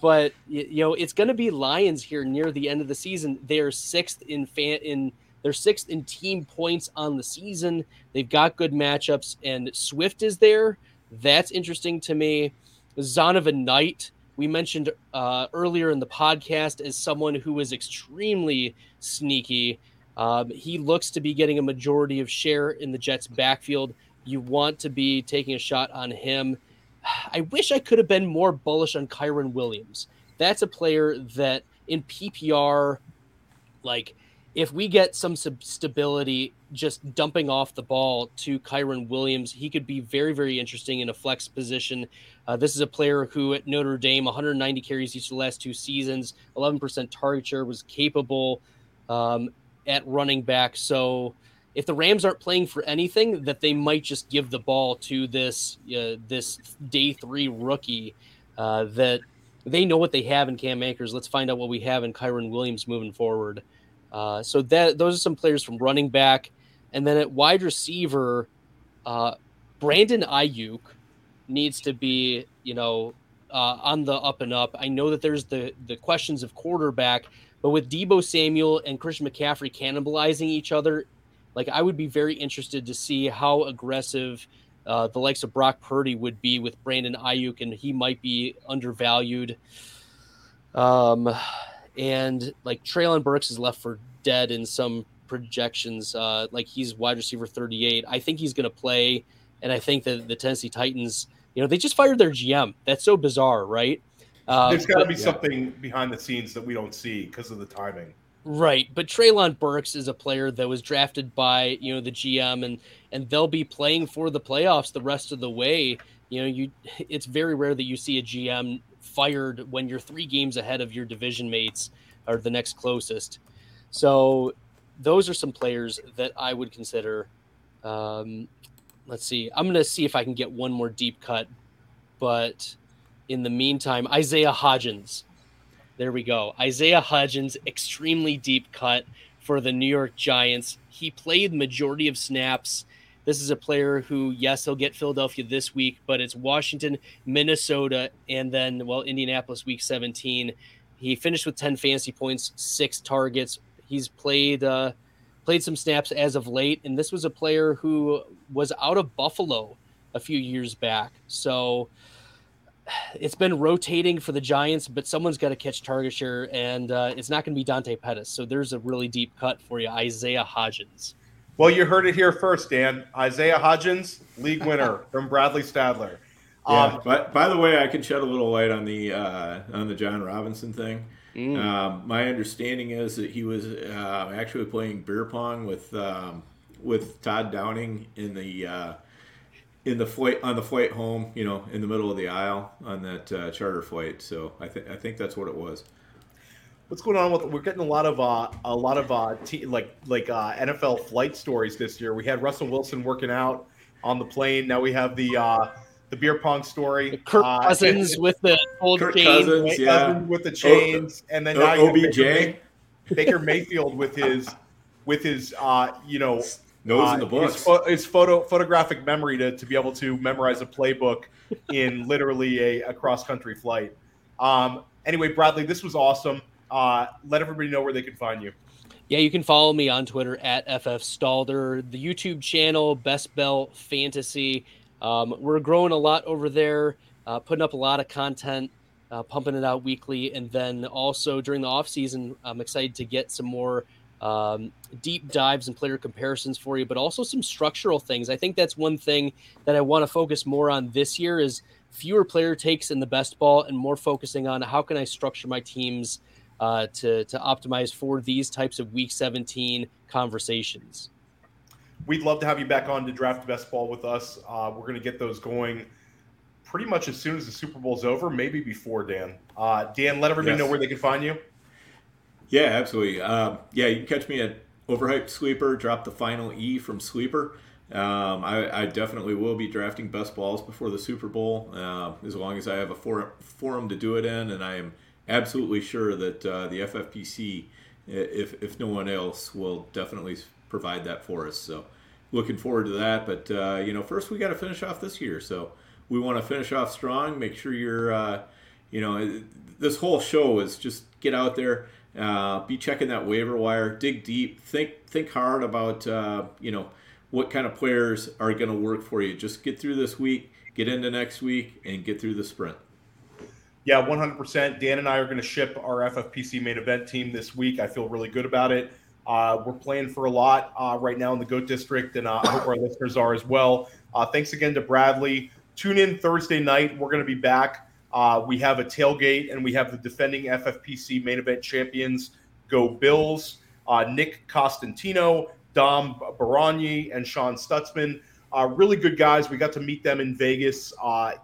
but you know it's to be lions here near the end of the season they're sixth in fan in they're sixth in team points on the season they've got good matchups and swift is there that's interesting to me zonovan knight we mentioned uh, earlier in the podcast as someone who is extremely sneaky um, he looks to be getting a majority of share in the Jets' backfield. You want to be taking a shot on him. I wish I could have been more bullish on Kyren Williams. That's a player that in PPR, like if we get some stability just dumping off the ball to Kyren Williams, he could be very, very interesting in a flex position. Uh, this is a player who at Notre Dame, 190 carries each of the last two seasons, 11% target share, was capable. Um, at running back. So if the Rams aren't playing for anything, that they might just give the ball to this uh, this day three rookie uh, that they know what they have in Cam Akers. Let's find out what we have in Kyren Williams moving forward. Uh, so that those are some players from running back, and then at wide receiver, uh, Brandon Aiyuk needs to be you know uh, on the up and up. I know that there's the the questions of quarterback, but with Deebo Samuel and Christian McCaffrey cannibalizing each other, like I would be very interested to see how aggressive uh, the likes of Brock Purdy would be with Brandon Aiyuk, and he might be undervalued. Um, and like Treylon Burks is left for dead in some projections. Uh, like he's wide receiver 38. I think he's going to play, and I think that the Tennessee Titans, you know, they just fired their GM. That's so bizarre, right? Um, There's got to be yeah. something behind the scenes that we don't see because of the timing. Right, but Treylon Burks is a player that was drafted by you know the GM, and and they'll be playing for the playoffs the rest of the way. You know, you it's very rare that you see a GM fired when you're three games ahead of your division mates or the next closest. So those are some players that I would consider. Um, let's see, I'm going to see if I can get one more deep cut, but in the meantime, Isaiah Hodgins. There we go. Isaiah Hodgins, extremely deep cut for the New York Giants. He played majority of snaps. This is a player who, yes, he'll get Philadelphia this week, but it's Washington, Minnesota, and then, well, Indianapolis week 17. He finished with 10 fantasy points, six targets. He's played uh, played some snaps as of late, and this was a player who was out of Buffalo a few years back. So it's been rotating for the Giants, but someone's got to catch target share, and uh, it's not going to be Dante Pettis. So there's a really deep cut for you, Isaiah Hodgins. Well, you heard it here first, Dan. Isaiah Hodgins, league winner from Bradley Stadler. Yeah, um, but by the way, I can shed a little light on the uh, on the Jon Robinson thing. Mm. Um, my understanding is that he was uh, actually playing beer pong with um, with Todd Downing in the uh, in the flight on the flight home. You know, in the middle of the aisle on that uh, charter flight. So I think I think that's what it was. What's going on with? We're getting a lot of uh, a lot of uh, t- like like uh, NFL flight stories this year. We had Russell Wilson working out on the plane. Now we have the uh, the beer pong story. Kirk uh, Cousins and, with the old Kirk chains, Cousins, yeah. Cousins with the chains, oh, and then now OBJ. Baker, May- Baker Mayfield with his with his uh, you know nose in the books. His, his, photo photographic memory to, to be able to memorize a playbook in literally a, a cross country flight. Um, anyway, Bradley, this was awesome. Uh, let everybody know where they can find you. Yeah, you can follow me on Twitter at FF Stalder, the YouTube channel Best Bell Fantasy. Um, we're growing a lot over there, uh, putting up a lot of content, uh, pumping it out weekly, and then also during the off season, I'm excited to get some more um, deep dives and player comparisons for you, but also some structural things. I think that's one thing that I want to focus more on this year is fewer player takes in the best ball and more focusing on how can I structure my teams uh, to to optimize for these types of Week 17 conversations. We'd love to have you back on to draft best ball with us. Uh, we're going to get those going pretty much as soon as the Super Bowl's over, maybe before Dan. Uh, Dan, let everybody yes. know where they can find you. Yeah, absolutely. Uh, yeah, you can catch me at Overhyped Sleeper. Drop the final E from Sleeper. Um, I, I, definitely will be drafting best balls before the Super Bowl, uh, as long as I have a forum, forum to do it in, and I am absolutely sure that uh, the FFPC, if, if no one else, will definitely provide that for us. So looking forward to that. But, uh, you know, first we got to finish off this year. So we want to finish off strong. Make sure you're, uh, you know, this whole show is just get out there, uh, be checking that waiver wire, dig deep, think think hard about, uh, you know, what kind of players are going to work for you. Just get through this week, get into next week, and get through the sprint. Yeah, 100%. Dan and I are going to ship our FFPC main event team this week. I feel really good about it. Uh, we're playing for a lot uh, right now in the GOAT District, and uh, I hope our listeners are as well. Uh, thanks again to Bradley. Tune in Thursday night. We're going to be back. Uh, we have a tailgate, and we have the defending FFPC main event champions, Go Bills, uh, Nick Costantino, Dom Baragni, and Sean Stutzman. really good guys. We got to meet them in Vegas.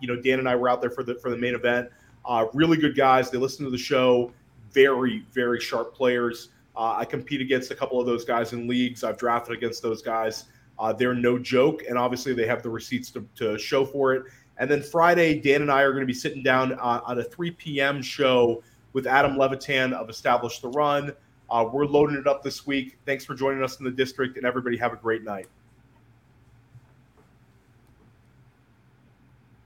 you know, Dan and I were out there for the for the main event. Uh, really good guys. They listen to the show. Very, very sharp players. Uh, I compete against a couple of those guys in leagues. I've drafted against those guys. Uh, they're no joke, and obviously they have the receipts to, to, show for it. And then Friday, Dan and I are going to be sitting down uh, on a 3 p.m. show with Adam Levitan of Establish the Run. Uh, we're loading it up this week. Thanks for joining us in the district, and everybody have a great night.